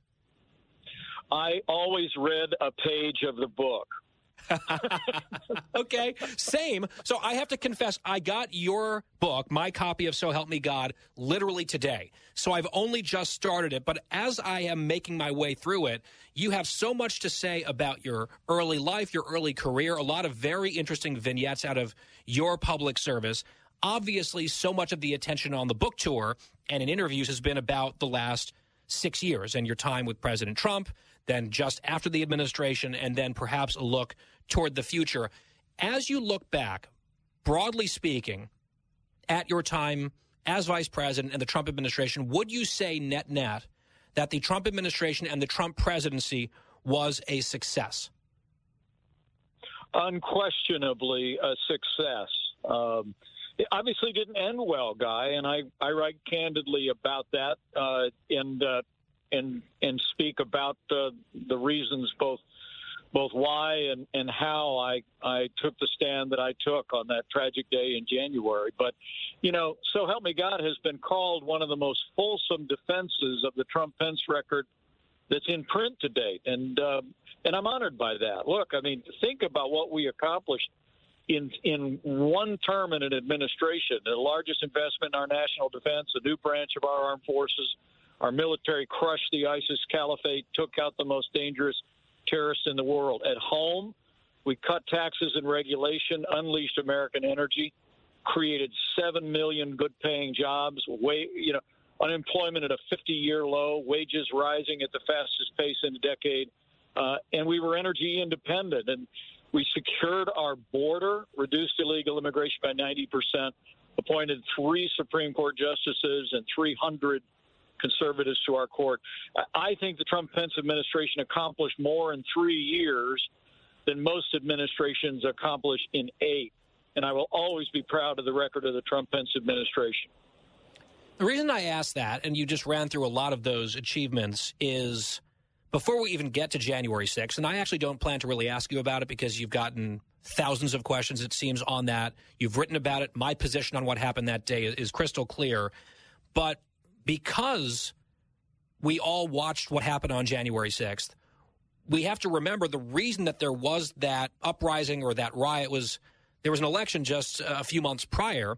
I always read a page of the book. okay, same. So I have to confess, I got your book, my copy of So Help Me God, literally today. So I've only just started it, but as I am making my way through it, you have so much to say about your early life, your early career, a lot of very interesting vignettes out of your public service. Obviously, so much of the attention on the book tour and in interviews has been about the last six years and your time with President Trump, then just after the administration, and then perhaps a look toward the future. As you look back, broadly speaking, at your time as vice president and the Trump administration, would you say net net that the Trump administration and the Trump presidency was a success? Unquestionably a success. Um, it obviously didn't end well, Guy, and I, I write candidly about that uh, and uh, and and speak about uh, the reasons both both why and, and how I, I took the stand that I took on that tragic day in January. But, you know, so help me God has been called one of the most fulsome defenses of the Trump Pence record that's in print to date. And, uh, and I'm honored by that. Look, I mean, think about what we accomplished in, in one term in an administration, the largest investment in our national defense, a new branch of our armed forces. Our military crushed the ISIS caliphate, took out the most dangerous terrorists in the world. At home, we cut taxes and regulation, unleashed American energy, created seven million good-paying jobs. Way, you know, unemployment at a 50-year low, wages rising at the fastest pace in a decade, uh, and we were energy independent. And we secured our border, reduced illegal immigration by 90 percent, appointed three Supreme Court justices and 300 conservatives to our court. I think the Trump Pence administration accomplished more in three years than most administrations accomplish in eight. And I will always be proud of the record of the Trump Pence administration. The reason I asked that, and you just ran through a lot of those achievements, is before we even get to January 6th, and I actually don't plan to really ask you about it because you've gotten thousands of questions, it seems, on that. You've written about it. My position on what happened that day is crystal clear. But because we all watched what happened on January 6th, we have to remember the reason that there was that uprising or that riot was there was an election just a few months prior.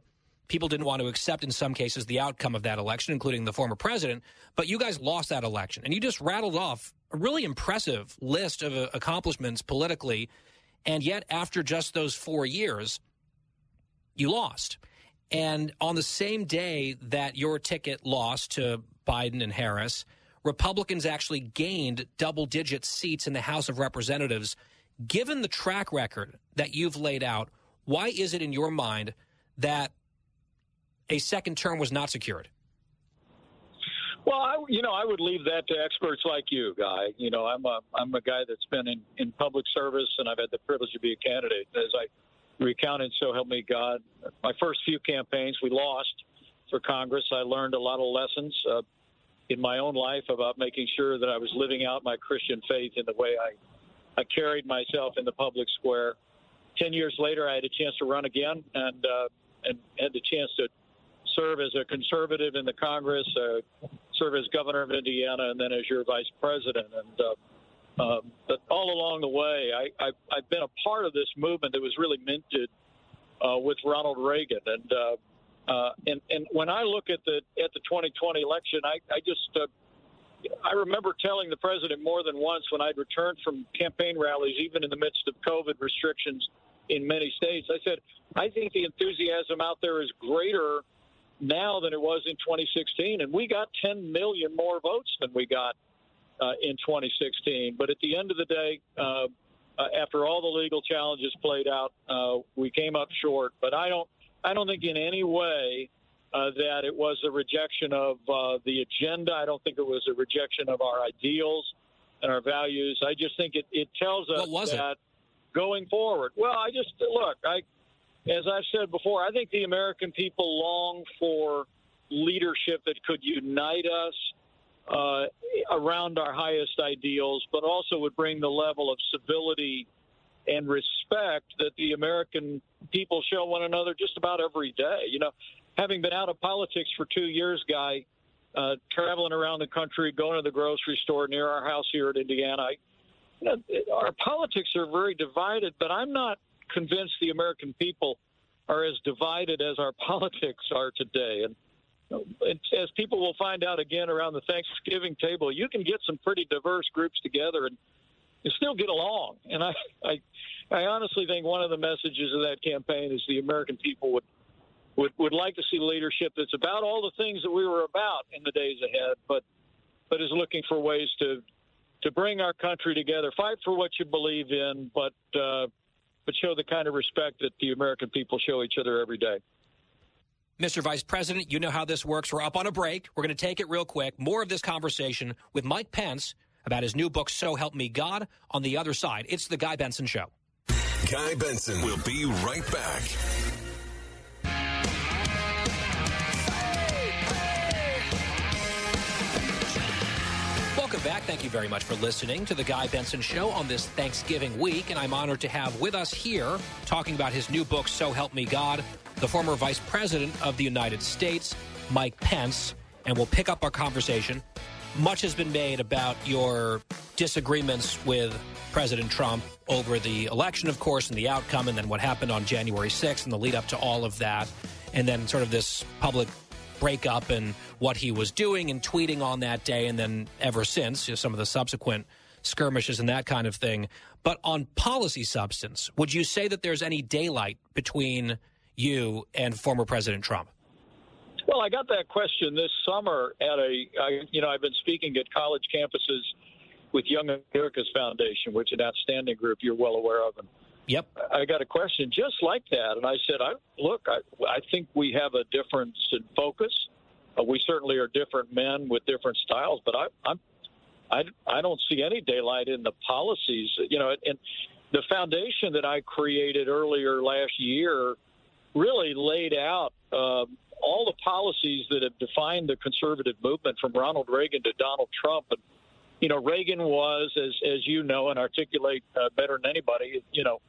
People didn't want to accept, in some cases, the outcome of that election, including the former president. But you guys lost that election. And you just rattled off a really impressive list of uh, accomplishments politically. And yet, after just those four years, you lost. And on the same day that your ticket lost to Biden and Harris, Republicans actually gained double digit seats in the House of Representatives. Given the track record that you've laid out, why is it in your mind that a second term was not secured? Well, I, you know, I would leave that to experts like you, Guy. You know, I'm a I'm a guy that's been in, in public service, and I've had the privilege to be a candidate. As I recounted, so help me God. My first few campaigns, we lost for Congress. I learned a lot of lessons uh, in my own life about making sure that I was living out my Christian faith in the way I, I carried myself in the public square. Ten years later, I had a chance to run again and uh, and had the chance to serve as a conservative in the Congress, uh, serve as governor of Indiana, and then as your vice president. And uh, um, but all along the way, I, I, I've been a part of this movement that was really minted uh, with Ronald Reagan, and uh, uh, and and when I look at the at the 2020 election, I, I just uh, I remember telling the president more than once when I'd returned from campaign rallies, even in the midst of COVID restrictions in many states. I said, I think the enthusiasm out there is greater now than it was in 2016, and we got 10 million more votes than we got uh, in 2016. But at the end of the day, uh, uh, after all the legal challenges played out, uh, we came up short. But I don't, I don't think in any way uh, that it was a rejection of uh, the agenda. I don't think it was a rejection of our ideals and our values. I just think it, it tells us that it? going forward. Well, I just look. I, as I've said before, I think the American people long for leadership that could unite us uh, around our highest ideals, but also would bring the level of civility and respect that the American people show one another just about every day. You know, having been out of politics for two years, guy, uh, traveling around the country, going to the grocery store near our house here at Indiana, I, you know, our politics are very divided, but I'm not convinced the American people are as divided as our politics are today. And as people will find out again around the Thanksgiving table, you can get some pretty diverse groups together and, still get along. And I, I, I honestly think one of the messages of that campaign is the American people would would would like to see leadership that's about all the things that we were about in the days ahead, but but is looking for ways to to bring our country together, fight for what you believe in, but uh, but show the kind of respect that the American people show each other every day. Mr. Vice President, you know how this works. We're up on a break. We're going to take it real quick. More of this conversation with Mike Pence about his new book, So Help Me God, on the other side. It's The Guy Benson Show. Guy Benson will be right back. Back. Thank you very much for listening to the Guy Benson Show on this Thanksgiving week. And I'm honored to have with us here, talking about his new book, So Help Me God, the former Vice President of the United States, Mike Pence. And we'll pick up our conversation. Much has been made about your disagreements with President Trump over the election, of course, and the outcome, and then what happened on January 6th and the lead up to all of that. And then sort of this public breakup and what he was doing and tweeting on that day, and then ever since, you know, some of the subsequent skirmishes and that kind of thing. But on policy substance, would you say that there's any daylight between you and former President Trump? Well, I got that question this summer at a, I, you know, I've been speaking at college campuses with Young America's Foundation, which is an outstanding group you're well aware of. And Yep. I got a question just like that, and I said, I, "Look, I, I think we have a difference in focus. Uh, we certainly are different men with different styles, but I, I'm, I, I don't see any daylight in the policies. You know, and the foundation that I created earlier last year really laid out uh, all the policies that have defined the conservative movement from Ronald Reagan to Donald Trump. And you know, Reagan was, as as you know and articulate uh, better than anybody, you know,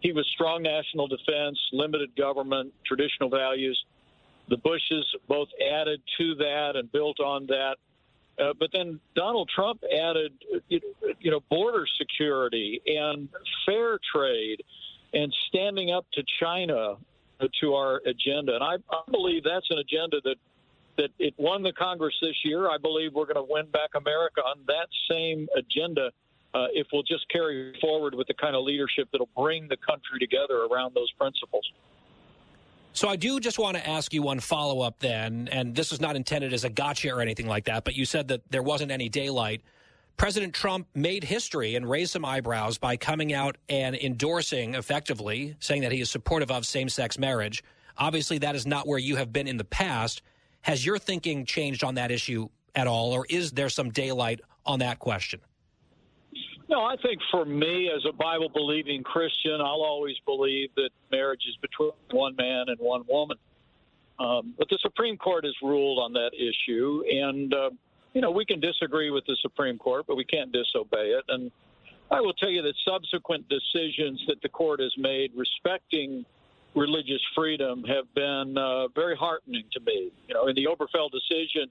he was strong national defense, limited government, traditional values. The Bushes both added to that and built on that. Uh, but then Donald Trump added, you know, border security and fair trade and standing up to China to our agenda. And I, I believe that's an agenda that that it won the Congress this year. I believe we're going to win back America on that same agenda uh, if we'll just carry forward with the kind of leadership that'll bring the country together around those principles. So I do just want to ask you one follow up then, and this is not intended as a gotcha or anything like that, but you said that there wasn't any daylight. President Trump made history and raised some eyebrows by coming out and endorsing effectively, saying that he is supportive of same sex marriage. Obviously, that is not where you have been in the past. Has your thinking changed on that issue at all, or is there some daylight on that question? No, I think for me, as a Bible believing Christian, I'll always believe that marriage is between one man and one woman. Um, but the Supreme Court has ruled on that issue, and uh, you know we can disagree with the Supreme Court, but we can't disobey it. And I will tell you that subsequent decisions that the court has made respecting religious freedom have been uh, very heartening to me. You know, in the Obergefell decision,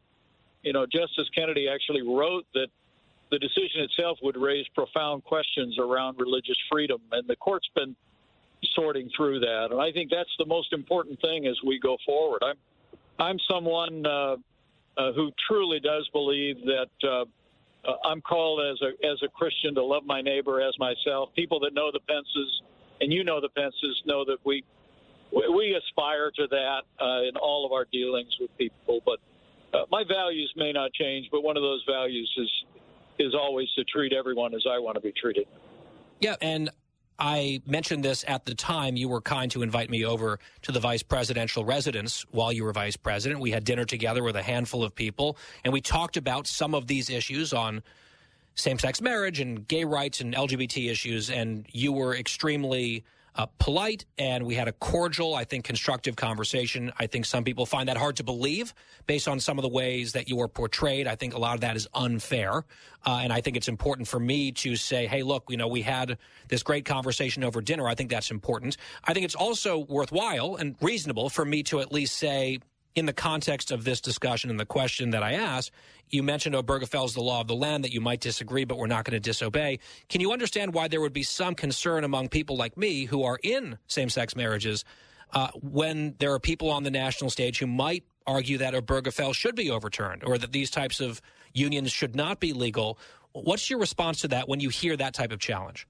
you know, Justice Kennedy actually wrote that the decision itself would raise profound questions around religious freedom, and the court's been sorting through that. And I think that's the most important thing as we go forward. I'm I'm someone uh, uh, who truly does believe that uh, uh I'm called as a as a Christian to love my neighbor as myself. People that know the Pences and you know the Pences know that we we aspire to that uh, in all of our dealings with people. But uh, my values may not change, but one of those values is is always to treat everyone as I want to be treated. Yeah, and I mentioned this at the time. You were kind to invite me over to the vice presidential residence while you were vice president. We had dinner together with a handful of people, and we talked about some of these issues on same sex marriage and gay rights and LGBT issues. And you were extremely uh, polite and we had a cordial, I think, constructive conversation. I think some people find that hard to believe based on some of the ways that you were portrayed. I think a lot of that is unfair. Uh, and I think it's important for me to say, hey, look, you know, we had this great conversation over dinner. I think that's important. I think it's also worthwhile and reasonable for me to at least say, in the context of this discussion and the question that I asked, you mentioned Obergefell's the law of the land that you might disagree, but we're not going to disobey. Can you understand why there would be some concern among people like me who are in same sex marriages uh, when there are people on the national stage who might argue that Obergefell should be overturned or that these types of unions should not be legal? What's your response to that when you hear that type of challenge?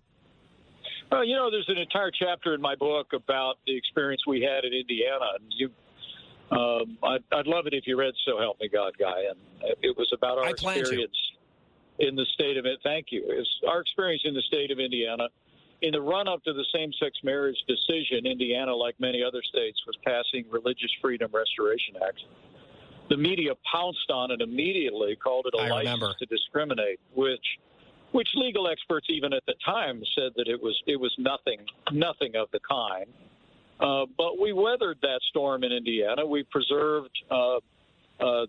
Well, you know, there's an entire chapter in my book about the experience we had in Indiana, you um, I'd, I'd, love it if you read "So Help Me God, Guy," and it was about our experience in the state of it. Thank you. It's our experience in the state of Indiana. In the run-up to the same-sex marriage decision, Indiana, like many other states, was passing Religious Freedom Restoration acts. The media pounced on it immediately, called it a I license remember. to discriminate, which which legal experts even at the time said that it was it was nothing nothing of the kind. Uh, but we weathered that storm in Indiana. We preserved uh, uh,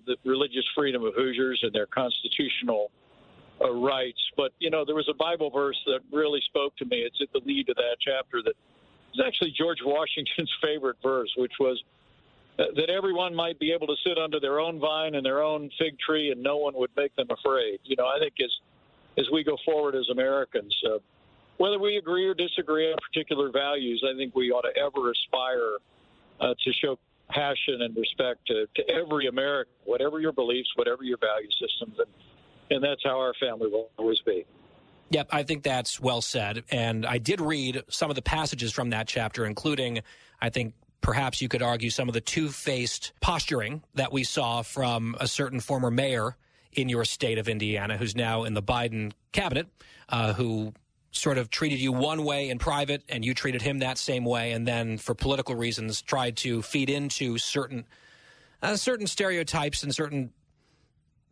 the religious freedom of Hoosiers and their constitutional uh, rights. But, you know, there was a Bible verse that really spoke to me. It's at the lead of that chapter that is actually George Washington's favorite verse, which was that everyone might be able to sit under their own vine and their own fig tree and no one would make them afraid. You know, I think as, as we go forward as Americans, uh, whether we agree or disagree on particular values, I think we ought to ever aspire uh, to show passion and respect to, to every American, whatever your beliefs, whatever your value systems, and, and that's how our family will always be. Yep, I think that's well said. And I did read some of the passages from that chapter, including, I think, perhaps you could argue some of the two faced posturing that we saw from a certain former mayor in your state of Indiana, who's now in the Biden cabinet, uh, who sort of treated you one way in private and you treated him that same way and then for political reasons tried to feed into certain uh, certain stereotypes and certain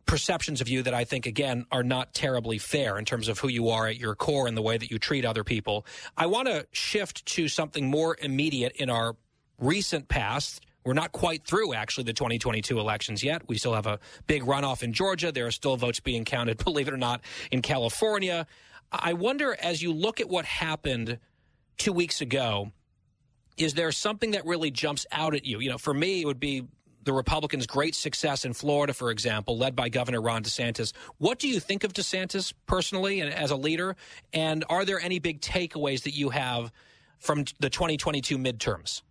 perceptions of you that I think again are not terribly fair in terms of who you are at your core and the way that you treat other people. I want to shift to something more immediate in our recent past. We're not quite through actually the 2022 elections yet. We still have a big runoff in Georgia. There are still votes being counted, believe it or not, in California. I wonder, as you look at what happened two weeks ago, is there something that really jumps out at you? You know, for me, it would be the Republicans' great success in Florida, for example, led by Governor Ron DeSantis. What do you think of DeSantis personally and as a leader? And are there any big takeaways that you have from the 2022 midterms?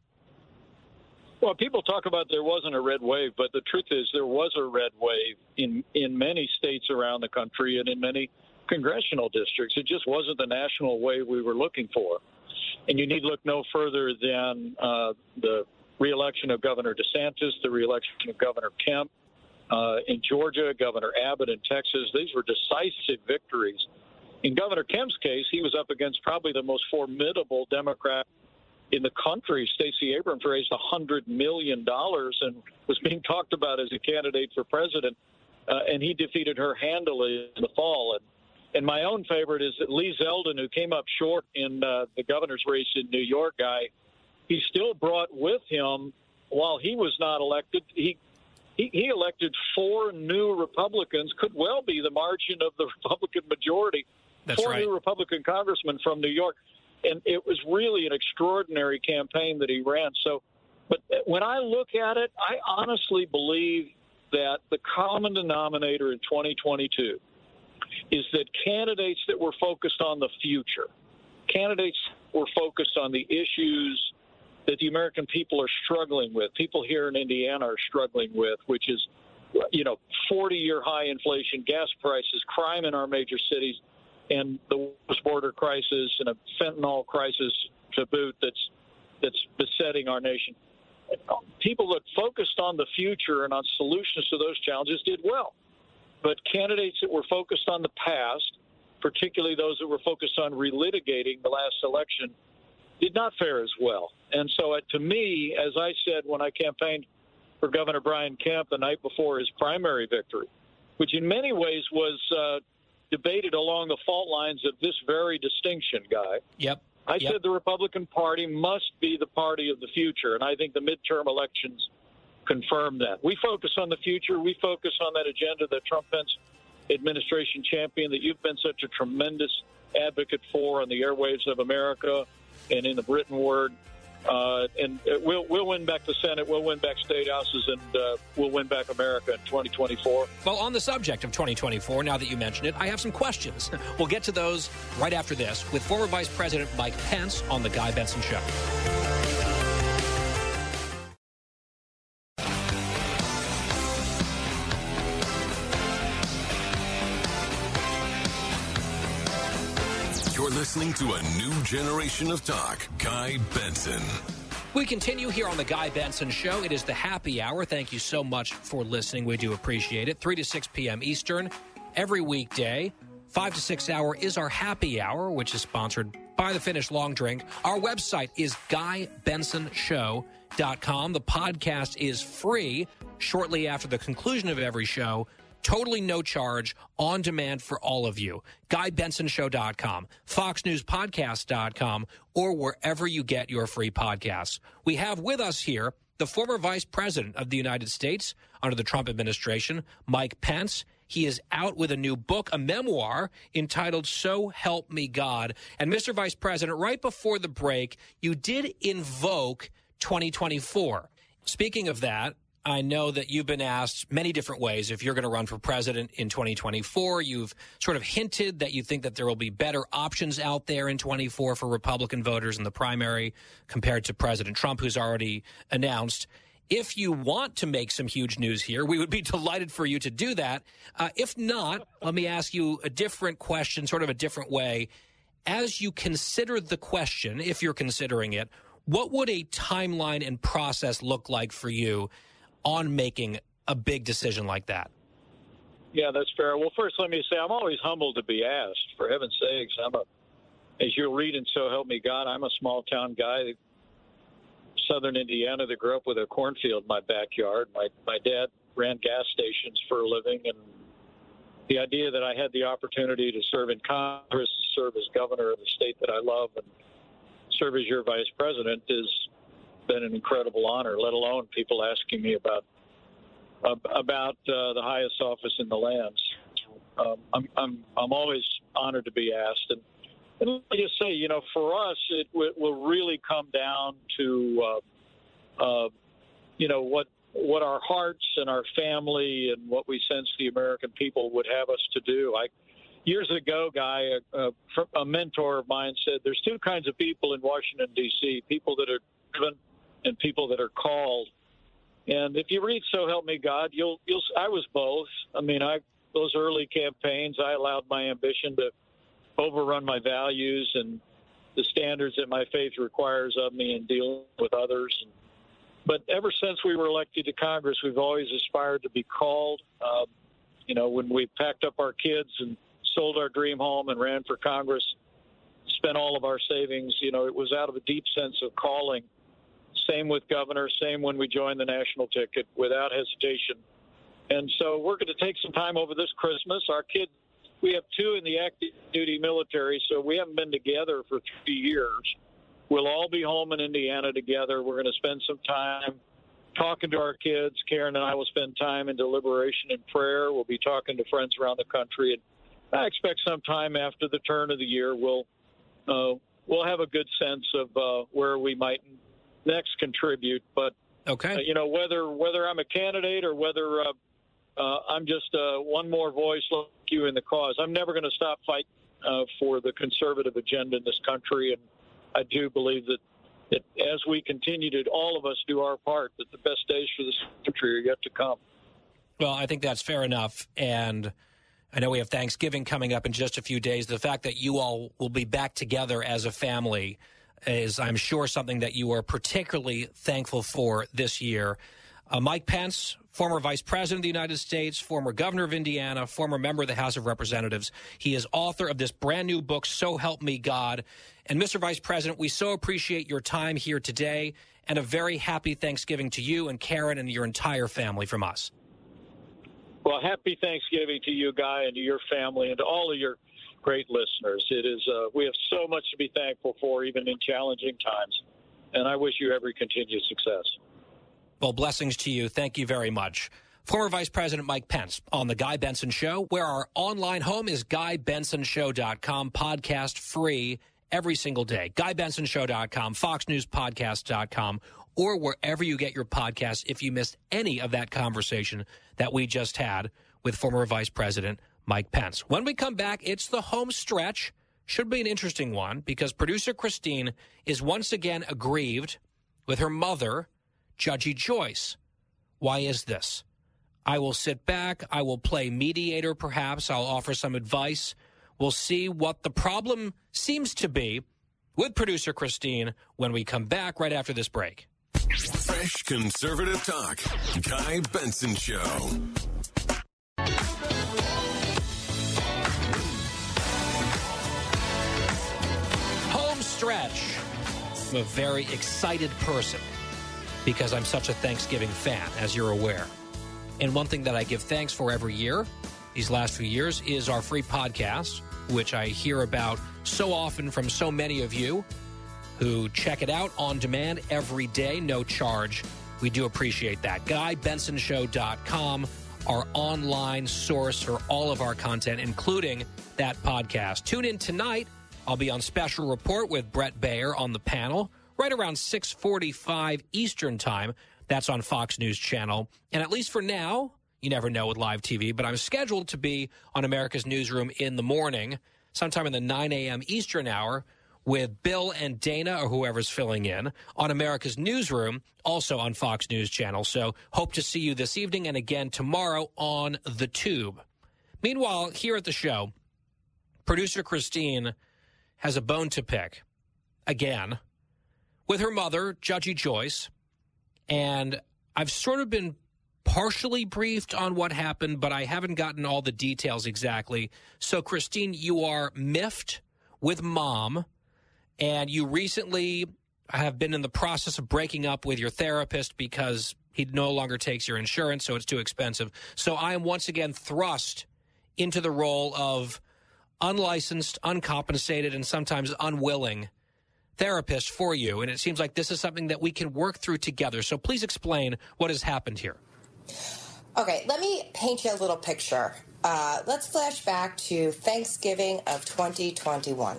Well, people talk about there wasn't a red wave, but the truth is there was a red wave in in many states around the country and in many congressional districts. It just wasn't the national way we were looking for. And you need look no further than uh, the reelection of Governor DeSantis, the reelection of Governor Kemp uh, in Georgia, Governor Abbott in Texas. These were decisive victories. In Governor Kemp's case, he was up against probably the most formidable Democrat in the country. Stacey Abrams raised $100 million and was being talked about as a candidate for president. Uh, and he defeated her handily in the fall. And and my own favorite is that Lee Zeldin, who came up short in uh, the governor's race in New York, guy, he still brought with him, while he was not elected, he he, he elected four new Republicans, could well be the margin of the Republican majority. That's four right. new Republican congressmen from New York. And it was really an extraordinary campaign that he ran. So, but when I look at it, I honestly believe that the common denominator in 2022 is that candidates that were focused on the future, candidates were focused on the issues that the American people are struggling with, people here in Indiana are struggling with, which is, you know, 40 year high inflation, gas prices, crime in our major cities, and the border crisis and a fentanyl crisis to boot that's that's besetting our nation. People that focused on the future and on solutions to those challenges did well. But candidates that were focused on the past, particularly those that were focused on relitigating the last election, did not fare as well. And so, uh, to me, as I said when I campaigned for Governor Brian Kemp the night before his primary victory, which in many ways was uh, debated along the fault lines of this very distinction guy. Yep. I Yep. said the Republican Party must be the party of the future, and I think the midterm elections confirm that. We focus on the future. We focus on that agenda that Trump Pence administration champion that you've been such a tremendous advocate for on the airwaves of America and in the Britain word. Uh, and we'll we'll win back the Senate, we'll win back state houses, and uh, we'll win back America in 2024. Well, on the subject of 2024, now that you mention it, I have some questions. We'll get to those right after this with former Vice President Mike Pence on The Guy Benson Show. Listening to a new generation of talk. Guy Benson. We continue here on the Guy Benson Show. It is the happy hour. Thank you so much for listening. We do appreciate it. 3 to 6 p.m. Eastern every weekday. 5 to 6 hour is our happy hour, which is sponsored by the Finnish Long Drink. Our website is GuyBensonShow.com. The podcast is free shortly after the conclusion of every show. Totally no charge, on demand for all of you. GuyBensonShow.com, FoxNewsPodcast.com, or wherever you get your free podcasts. We have with us here the former Vice President of the United States under the Trump administration, Mike Pence. He is out with a new book, a memoir entitled So Help Me God. And Mr. Vice President, right before the break, you did invoke 2024. Speaking of that, I know that you've been asked many different ways if you're going to run for president in 2024. You've sort of hinted that you think that there will be better options out there in 24 for Republican voters in the primary compared to President Trump, who's already announced. If you want to make some huge news here, we would be delighted for you to do that. Uh, if not, let me ask you a different question, sort of a different way. As you consider the question, if you're considering it, what would a timeline and process look like for you on making a big decision like that? Yeah, that's fair. Well, first, let me say I'm always humbled to be asked. For heaven's sakes, I'm a, as you'll read in So Help Me God, I'm a small town guy, southern Indiana, that grew up with a cornfield in my backyard. My my dad ran gas stations for a living, and the idea that I had the opportunity to serve in Congress, serve as governor of the state that I love, and serve as your vice president has been an incredible honor. Let alone people asking me about about uh, the highest office in the land. Um, I'm, I'm I'm always honored to be asked, and, and let me just say, you know, for us, it will really come down to, uh, uh, you know, what what our hearts and our family and what we sense the American people would have us to do. I years ago, guy, a, a, a mentor of mine said, "There's two kinds of people in Washington D.C. People that are driven and people that are called." And if you read "So Help Me God," you'll you'll. I was both. I mean, I those early campaigns, I allowed my ambition to overrun my values and the standards that my faith requires of me in dealing with others. But ever since we were elected to Congress, we've always aspired to be called. Uh, you know, when we packed up our kids and sold our dream home and ran for Congress, spent all of our savings, you know, it was out of a deep sense of calling. Same with governor, same when we joined the national ticket without hesitation. And so we're going to take some time over this Christmas. Our kids, we have two in the active duty military, so we haven't been together for three years. We'll all be home in Indiana together. We're going to spend some time talking to our kids. Karen and I will spend time in deliberation and prayer. We'll be talking to friends around the country, and I expect sometime after the turn of the year we'll uh, we'll have a good sense of uh, where we might next contribute. But okay, uh, you know whether whether I'm a candidate or whether uh, uh, I'm just uh, one more voice like you in the cause. I'm never going to stop fighting uh, for the conservative agenda in this country, and I do believe that, that as we continue to all of us do our part, that the best days for this country are yet to come. Well, I think that's fair enough, and. I know we have Thanksgiving coming up in just a few days. The fact that you all will be back together as a family is, I'm sure, something that you are particularly thankful for this year. Uh, Mike Pence, former vice president of the United States, former governor of Indiana, former member of the House of Representatives. He is author of this brand new book, So Help Me God. And Mr. Vice President, we so appreciate your time here today and a very happy Thanksgiving to you and Karen and your entire family from us. Well, happy Thanksgiving to you, Guy, and to your family, and to all of your great listeners. It is uh, we have so much to be thankful for, even in challenging times. And I wish you every continued success. Well, blessings to you. Thank you very much. Former Vice President Mike Pence on The Guy Benson Show, where our online home is GuyBensonShow.com, podcast free every single day. GuyBensonShow.com, FoxNewsPodcast.com, or wherever you get your podcasts if you missed any of that conversation that we just had with former Vice President Mike Pence. When we come back, it's the home stretch. Should be an interesting one because producer Christine is once again aggrieved with her mother, Judgy Joyce. Why is this? I will sit back. I will play mediator, perhaps. I'll offer some advice. We'll see what the problem seems to be with producer Christine when we come back right after this break. Fresh conservative talk. Guy Benson Show. Stretch. I'm a very excited person because I'm such a Thanksgiving fan, as you're aware. And one thing that I give thanks for every year, these last few years, is our free podcast, which I hear about so often from so many of you who check it out on demand every day, no charge. We do appreciate that. GuyBensonShow.com, our online source for all of our content, including that podcast. Tune in tonight. I'll be on special report with Bret Baier on the panel right around 6:45 Eastern Time. That's on Fox News Channel. And at least for now, you never know with live TV, but I'm scheduled to be on America's Newsroom in the morning, sometime in the 9 a.m. Eastern hour, with Bill and Dana or whoever's filling in on America's Newsroom, also on Fox News Channel. So hope to see you this evening and again tomorrow on The Tube. Meanwhile, here at the show, producer Christine has a bone to pick again with her mother, Judgy Joyce. And I've sort of been partially briefed on what happened, but I haven't gotten all the details exactly. So, Christine, you are miffed with mom, and you recently have been in the process of breaking up with your therapist because he no longer takes your insurance, so it's too expensive. So, I am once again thrust into the role of unlicensed, uncompensated, and sometimes unwilling therapist for you. And it seems like this is something that we can work through together. So please explain what has happened here. Okay, let me paint you a little picture. Uh, let's flash back to Thanksgiving of 2021.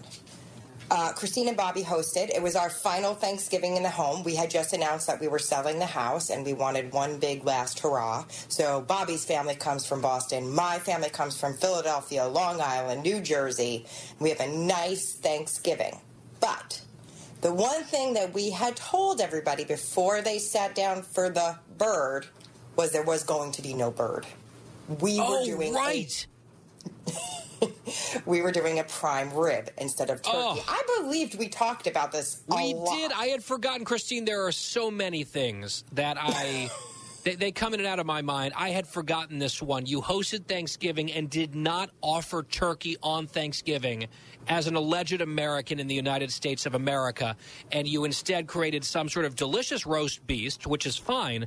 Uh, Christine and Bobby hosted. It was our final Thanksgiving in the home. We had just announced that we were selling the house and we wanted one big last hurrah. So Bobby's family comes from Boston. My family comes from Philadelphia, Long Island, New Jersey. We have a nice Thanksgiving. But the one thing that we had told everybody before they sat down for the bird was there was going to be no bird. We oh, were doing right. A, we were doing a prime rib instead of turkey. Oh. I believed we talked about this. We lot. did. I had forgotten, Christine. There are so many things that I. They, they, come in and out of my mind. I had forgotten this one. You hosted Thanksgiving and did not offer turkey on Thanksgiving as an alleged American in the United States of America, and you instead created some sort of delicious roast beast, which is fine,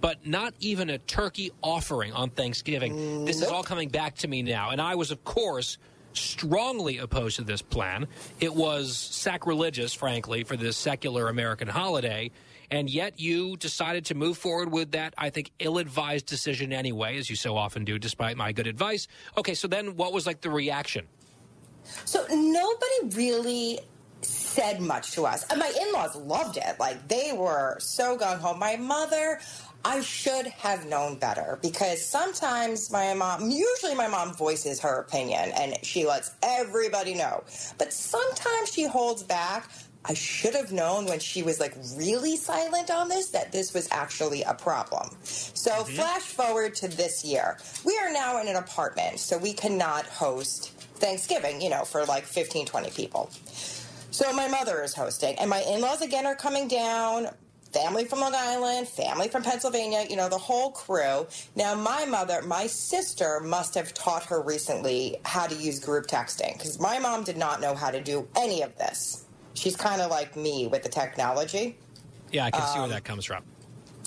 but not even a turkey offering on Thanksgiving. This is all coming back to me now. And I was, of course, strongly opposed to this plan. It was sacrilegious, frankly, for this secular American holiday. And yet you decided to move forward with that, I think, ill advised decision anyway, as you so often do, despite my good advice. Okay, so then what was like the reaction? So nobody really said much to us. And my in laws loved it. Like they were so gung ho. My mother, I should have known better because sometimes my mom, usually my mom voices her opinion and she lets everybody know. But sometimes she holds back. I should have known when she was like really silent on this that this was actually a problem. So, mm-hmm. flash forward to this year. We are now in an apartment, so we cannot host Thanksgiving, you know, for like 15, 20 people. So, my mother is hosting, and my in laws again are coming down. Family from Long Island, family from Pennsylvania, you know, the whole crew. Now, my mother, my sister must have taught her recently how to use group texting because my mom did not know how to do any of this she's kind of like me with the technology. Yeah, I can um, see where um, that comes from.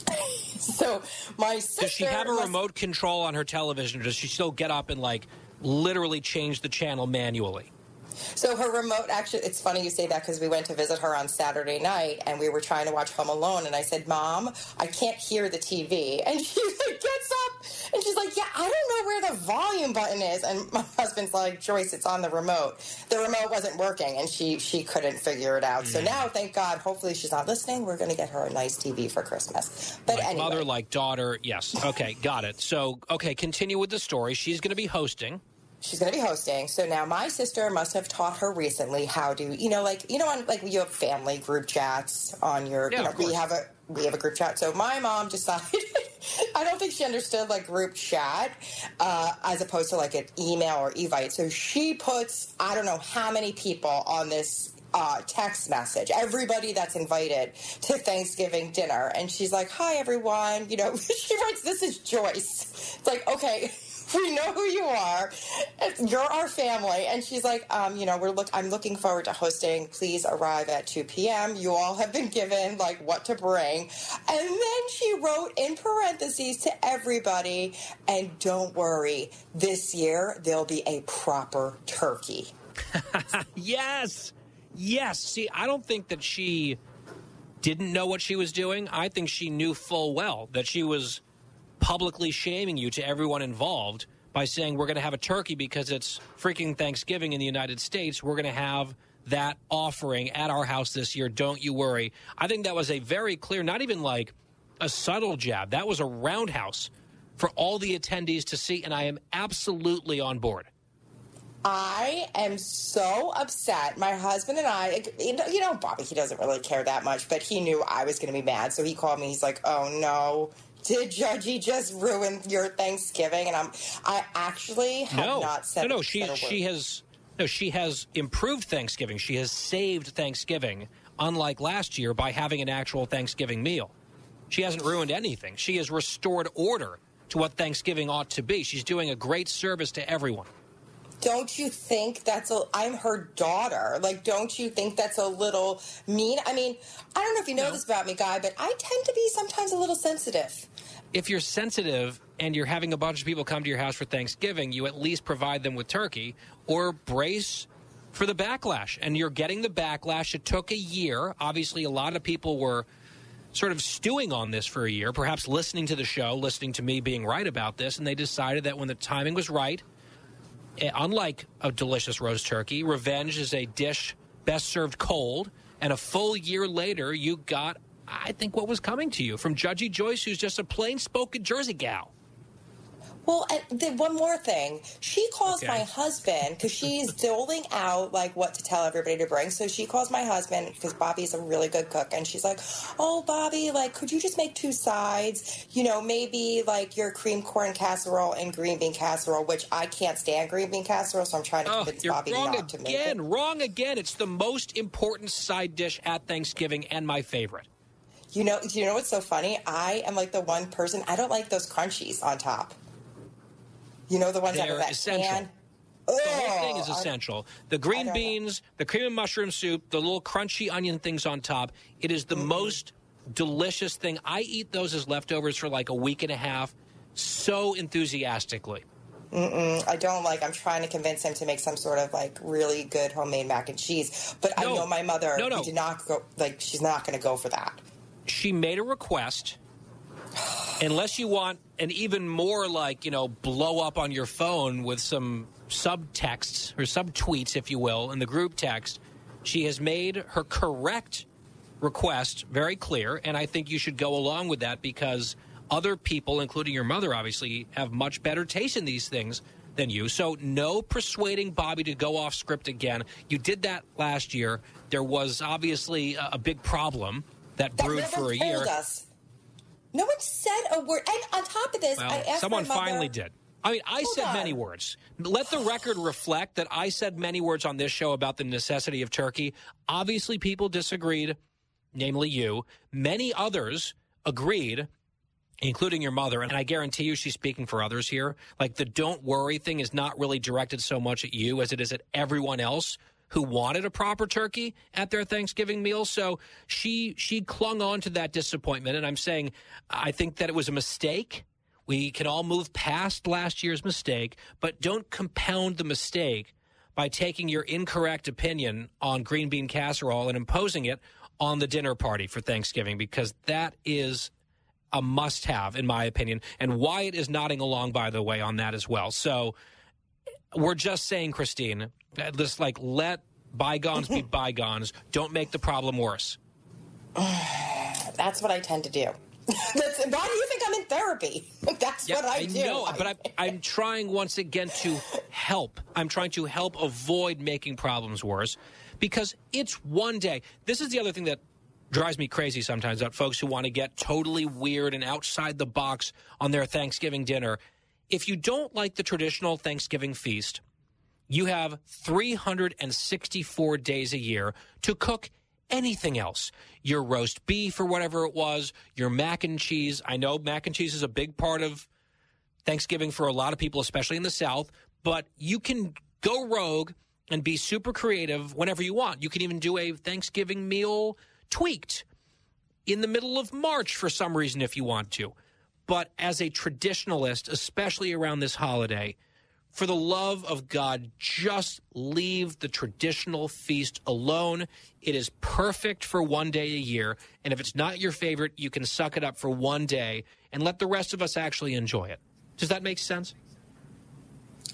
so my sister does she have a must... remote control on her television, or does she still get up and like literally change the channel manually. So her remote actually, it's funny you say that because we went to visit her on Saturday night and we were trying to watch Home Alone. And I said, Mom, I can't hear the TV. And she like, gets up and she's like, Yeah, I don't know where the volume button is. And my husband's like, Joyce, it's on the remote. The remote wasn't working and she, she couldn't figure it out. So Mm. now, thank God, hopefully she's not listening. We're going to get her a nice TV for Christmas. But like anyway. mother, like daughter. Yes. Okay, got it. So, okay, continue with the story. She's going to be hosting. She's going to be hosting. So now my sister must have taught her recently how to, you know, like you know, on like you have family group chats on your, Yeah, you know, we have a we have a group chat. So my mom decided. I don't think she understood like group chat uh, as opposed to like an email or evite. So she puts I don't know how many people on this uh, text message, everybody that's invited to Thanksgiving dinner. And she's like, Hi, everyone. You know, she writes, This is Joyce. It's like, okay. We know who you are. You're our family. And she's like, um, you know, we're look. I'm looking forward to hosting. Please arrive at 2 p.m. You all have been given like what to bring. And then she wrote in parentheses to everybody, and don't worry, this year there'll be a proper turkey. yes. Yes. See, I don't think that she didn't know what she was doing. I think she knew full well that she was publicly shaming you to everyone involved by saying we're going to have a turkey because it's freaking Thanksgiving in the United States. We're going to have that offering at our house this year. Don't you worry. I think that was a very clear, not even like a subtle jab. That was a roundhouse for all the attendees to see, and I am absolutely on board. I am so upset. My husband and I, you know- Bobby, he doesn't really care that much, but he knew I was going to be mad. So he called me. He's like, oh no. Did Judgy just ruin your Thanksgiving? And I'm, I actually have no, not said no, no. She she has no. She has improved Thanksgiving. She has saved Thanksgiving, unlike last year, by having an actual Thanksgiving meal. She hasn't ruined anything. She has restored order to what Thanksgiving ought to be. She's doing a great service to everyone. Don't you think that's a? I'm her daughter. Like, don't you think that's a little mean? I mean, I don't know if you know this about me, guy, but I tend to be sometimes a little sensitive. If you're sensitive and you're having a bunch of people come to your house for Thanksgiving, you at least provide them with turkey or brace for the backlash. And you're getting the backlash. It took a year. Obviously, a lot of people were sort of stewing on this for a year, perhaps listening to the show, listening to me being right about this, and they decided that when the timing was right, Eh, unlike a delicious roast turkey, revenge is a dish best served cold. And a full year later, you got, I think, what was coming to you from Judgy Joyce, who's just a plain spoken Jersey gal. Well, and then one more thing. She calls Okay. my husband because she's doling out like what to tell everybody to bring. So she calls my husband because Bobby's a really good cook, and she's like, "Oh, Bobby, like, could you just make two sides? You know, maybe like your cream corn casserole and green bean casserole, which I can't stand green bean casserole, so I'm trying to Oh, convince Bobby not to make it." again. Wrong again. It's the most important side dish at Thanksgiving and my favorite. You know, you know what's so funny? I am like the one person I don't like those crunchies on top. You know the ones out They're of that essential. can. The whole thing is oh, essential. The green beans, the cream and mushroom soup, the little crunchy onion things on top. It is the most delicious thing. I eat those as leftovers for like a week and a half so enthusiastically. Mm-mm, I don't like. I'm trying to convince him to make some sort of like really good homemade mac and cheese. But I know my mother No, no. did not go. Like she's not going to go for that. She made a request. Unless you want an even more like, you know, blow up on your phone with some subtexts or subtweets, if you will, in the group text, she has made her correct request very clear. And I think you should go along with that because other people, including your mother, obviously, have much better taste in these things than you. So, no persuading Bobby to go off script again. You did that last year. There was obviously a, a big problem that That brewed for a year. us. No one said a word. And on top of this, I asked someone my mother, finally did. I mean, I said on. many words. Let the record reflect that I said many words on this show about the necessity of turkey. Obviously, people disagreed, namely you. Many others agreed, including your mother. And I guarantee you she's speaking for others here. Like the don't worry thing is not really directed so much at you as it is at everyone else who wanted a proper turkey at their Thanksgiving meal. So she she clung on to that disappointment. And I'm saying I think that it was a mistake We can all move past last year's mistake, but don't compound the mistake by taking your incorrect opinion on green bean casserole and imposing it on the dinner party for Thanksgiving because that is a must have, in my opinion. And Wyatt is nodding along, by the way, on that as well. So we're just saying, Christine, just like let bygones be bygones. Don't make the problem worse. That's what I tend to do. That's, why do you think I'm in therapy? That's Yeah, what I, do. know, but I'm, I'm trying once again to help. I'm trying to help avoid making problems worse because it's one day. This is the other thing that drives me crazy sometimes about folks who want to get totally weird and outside the box on their Thanksgiving dinner. If you don't like the traditional Thanksgiving feast, you have 364 days a year to cook anything else. Your roast beef or whatever it was, your mac and cheese. I know mac and cheese is a big part of Thanksgiving for a lot of people, especially in the South, but you can go rogue and be super creative whenever you want. You can even do a Thanksgiving meal tweaked in the middle of March for some reason if you want to. But as a traditionalist, especially around this holiday, for the love of God, just leave the traditional feast alone. It is perfect for one day a year. And if it's not your favorite, you can suck it up for one day and let the rest of us actually enjoy it. Does that make sense?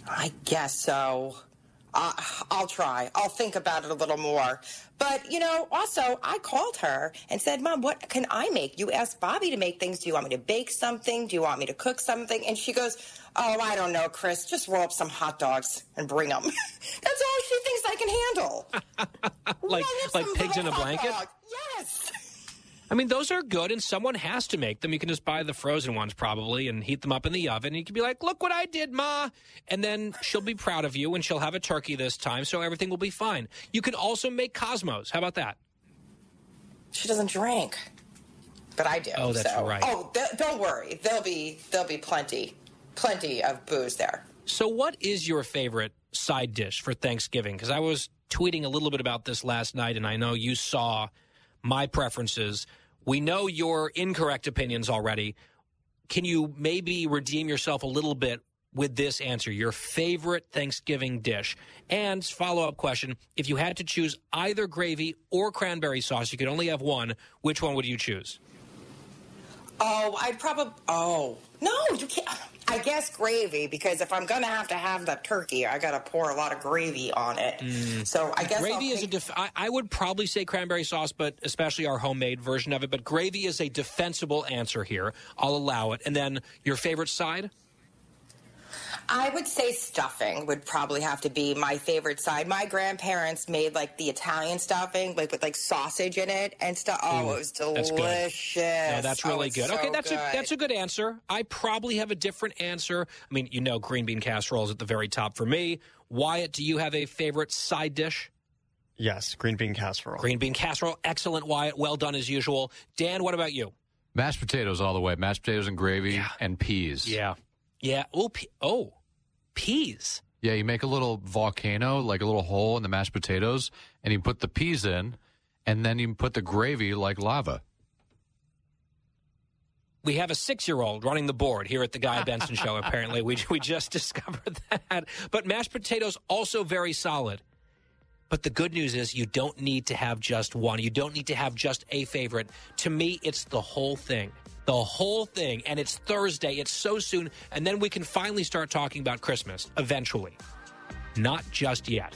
I guess so. Uh, I'll try. I'll think about it a little more. But, you know, also, I called her and said, Mom, what can I make? You asked Bobby to make things. Do you want me to bake something? Do you want me to cook something? And she goes, Oh, I don't know, Chris. Just roll up some hot dogs and bring them. That's all she thinks I can handle. like like pigs in a blanket? dog. Yes. I mean, those are good, and someone has to make them. You can just buy the frozen ones probably and heat them up in the oven. You can be like, "Look what I did, Ma," and then she'll be proud of you, and she'll have a turkey this time, so everything will be fine. You can also make Cosmos. How about that? She doesn't drink, but I do. Oh, that's so. right. Oh, th- don't worry. There'll be there'll be plenty, plenty of booze there. So, what is your favorite side dish for Thanksgiving? Because I was tweeting a little bit about this last night, and I know you saw my preferences. We know your incorrect opinions already. Can you maybe redeem yourself a little bit with this answer? Your favorite Thanksgiving dish? And follow up question if you had to choose either gravy or cranberry sauce, you could only have one, which one would you choose? Oh, I'd probably. Oh no, you can't. I guess gravy because if I'm gonna have to have the turkey, I gotta pour a lot of gravy on it. So I guess Mm. gravy is a def- I, I would probably say cranberry sauce, but especially our homemade version of it. But gravy is a defensible answer here. I'll allow it. And then your favorite side? I would say stuffing would probably have to be my favorite side. My grandparents made like the Italian stuffing, like with like sausage in it and stuff. Oh, Ooh, it was delicious. that's good. No, that's Oh, really it's good. so okay, that's a good. that's a good answer. I probably have a different answer. I mean, you know, green bean casserole is at the very top for me. Wyatt, do you have a favorite side dish? Yes, green bean casserole. Green bean casserole, excellent. Wyatt, well done as usual. Dan, what about you? Mashed potatoes all the way. Mashed potatoes and gravy and peas. Yeah, yeah. Oh, pe- oh, peas. Yeah, you make a little volcano, like a little hole in the mashed potatoes, and you put the peas in, and then you put the gravy like lava. We have a six-year-old running the board here at the Guy Benson Show. Apparently, we we just discovered that. But mashed potatoes also very solid. But the good news is you don't need to have just one. You don't need to have just a favorite. To me, it's the whole thing. The whole thing. And it's Thursday. It's so soon. And then we can finally start talking about Christmas eventually. Not just yet.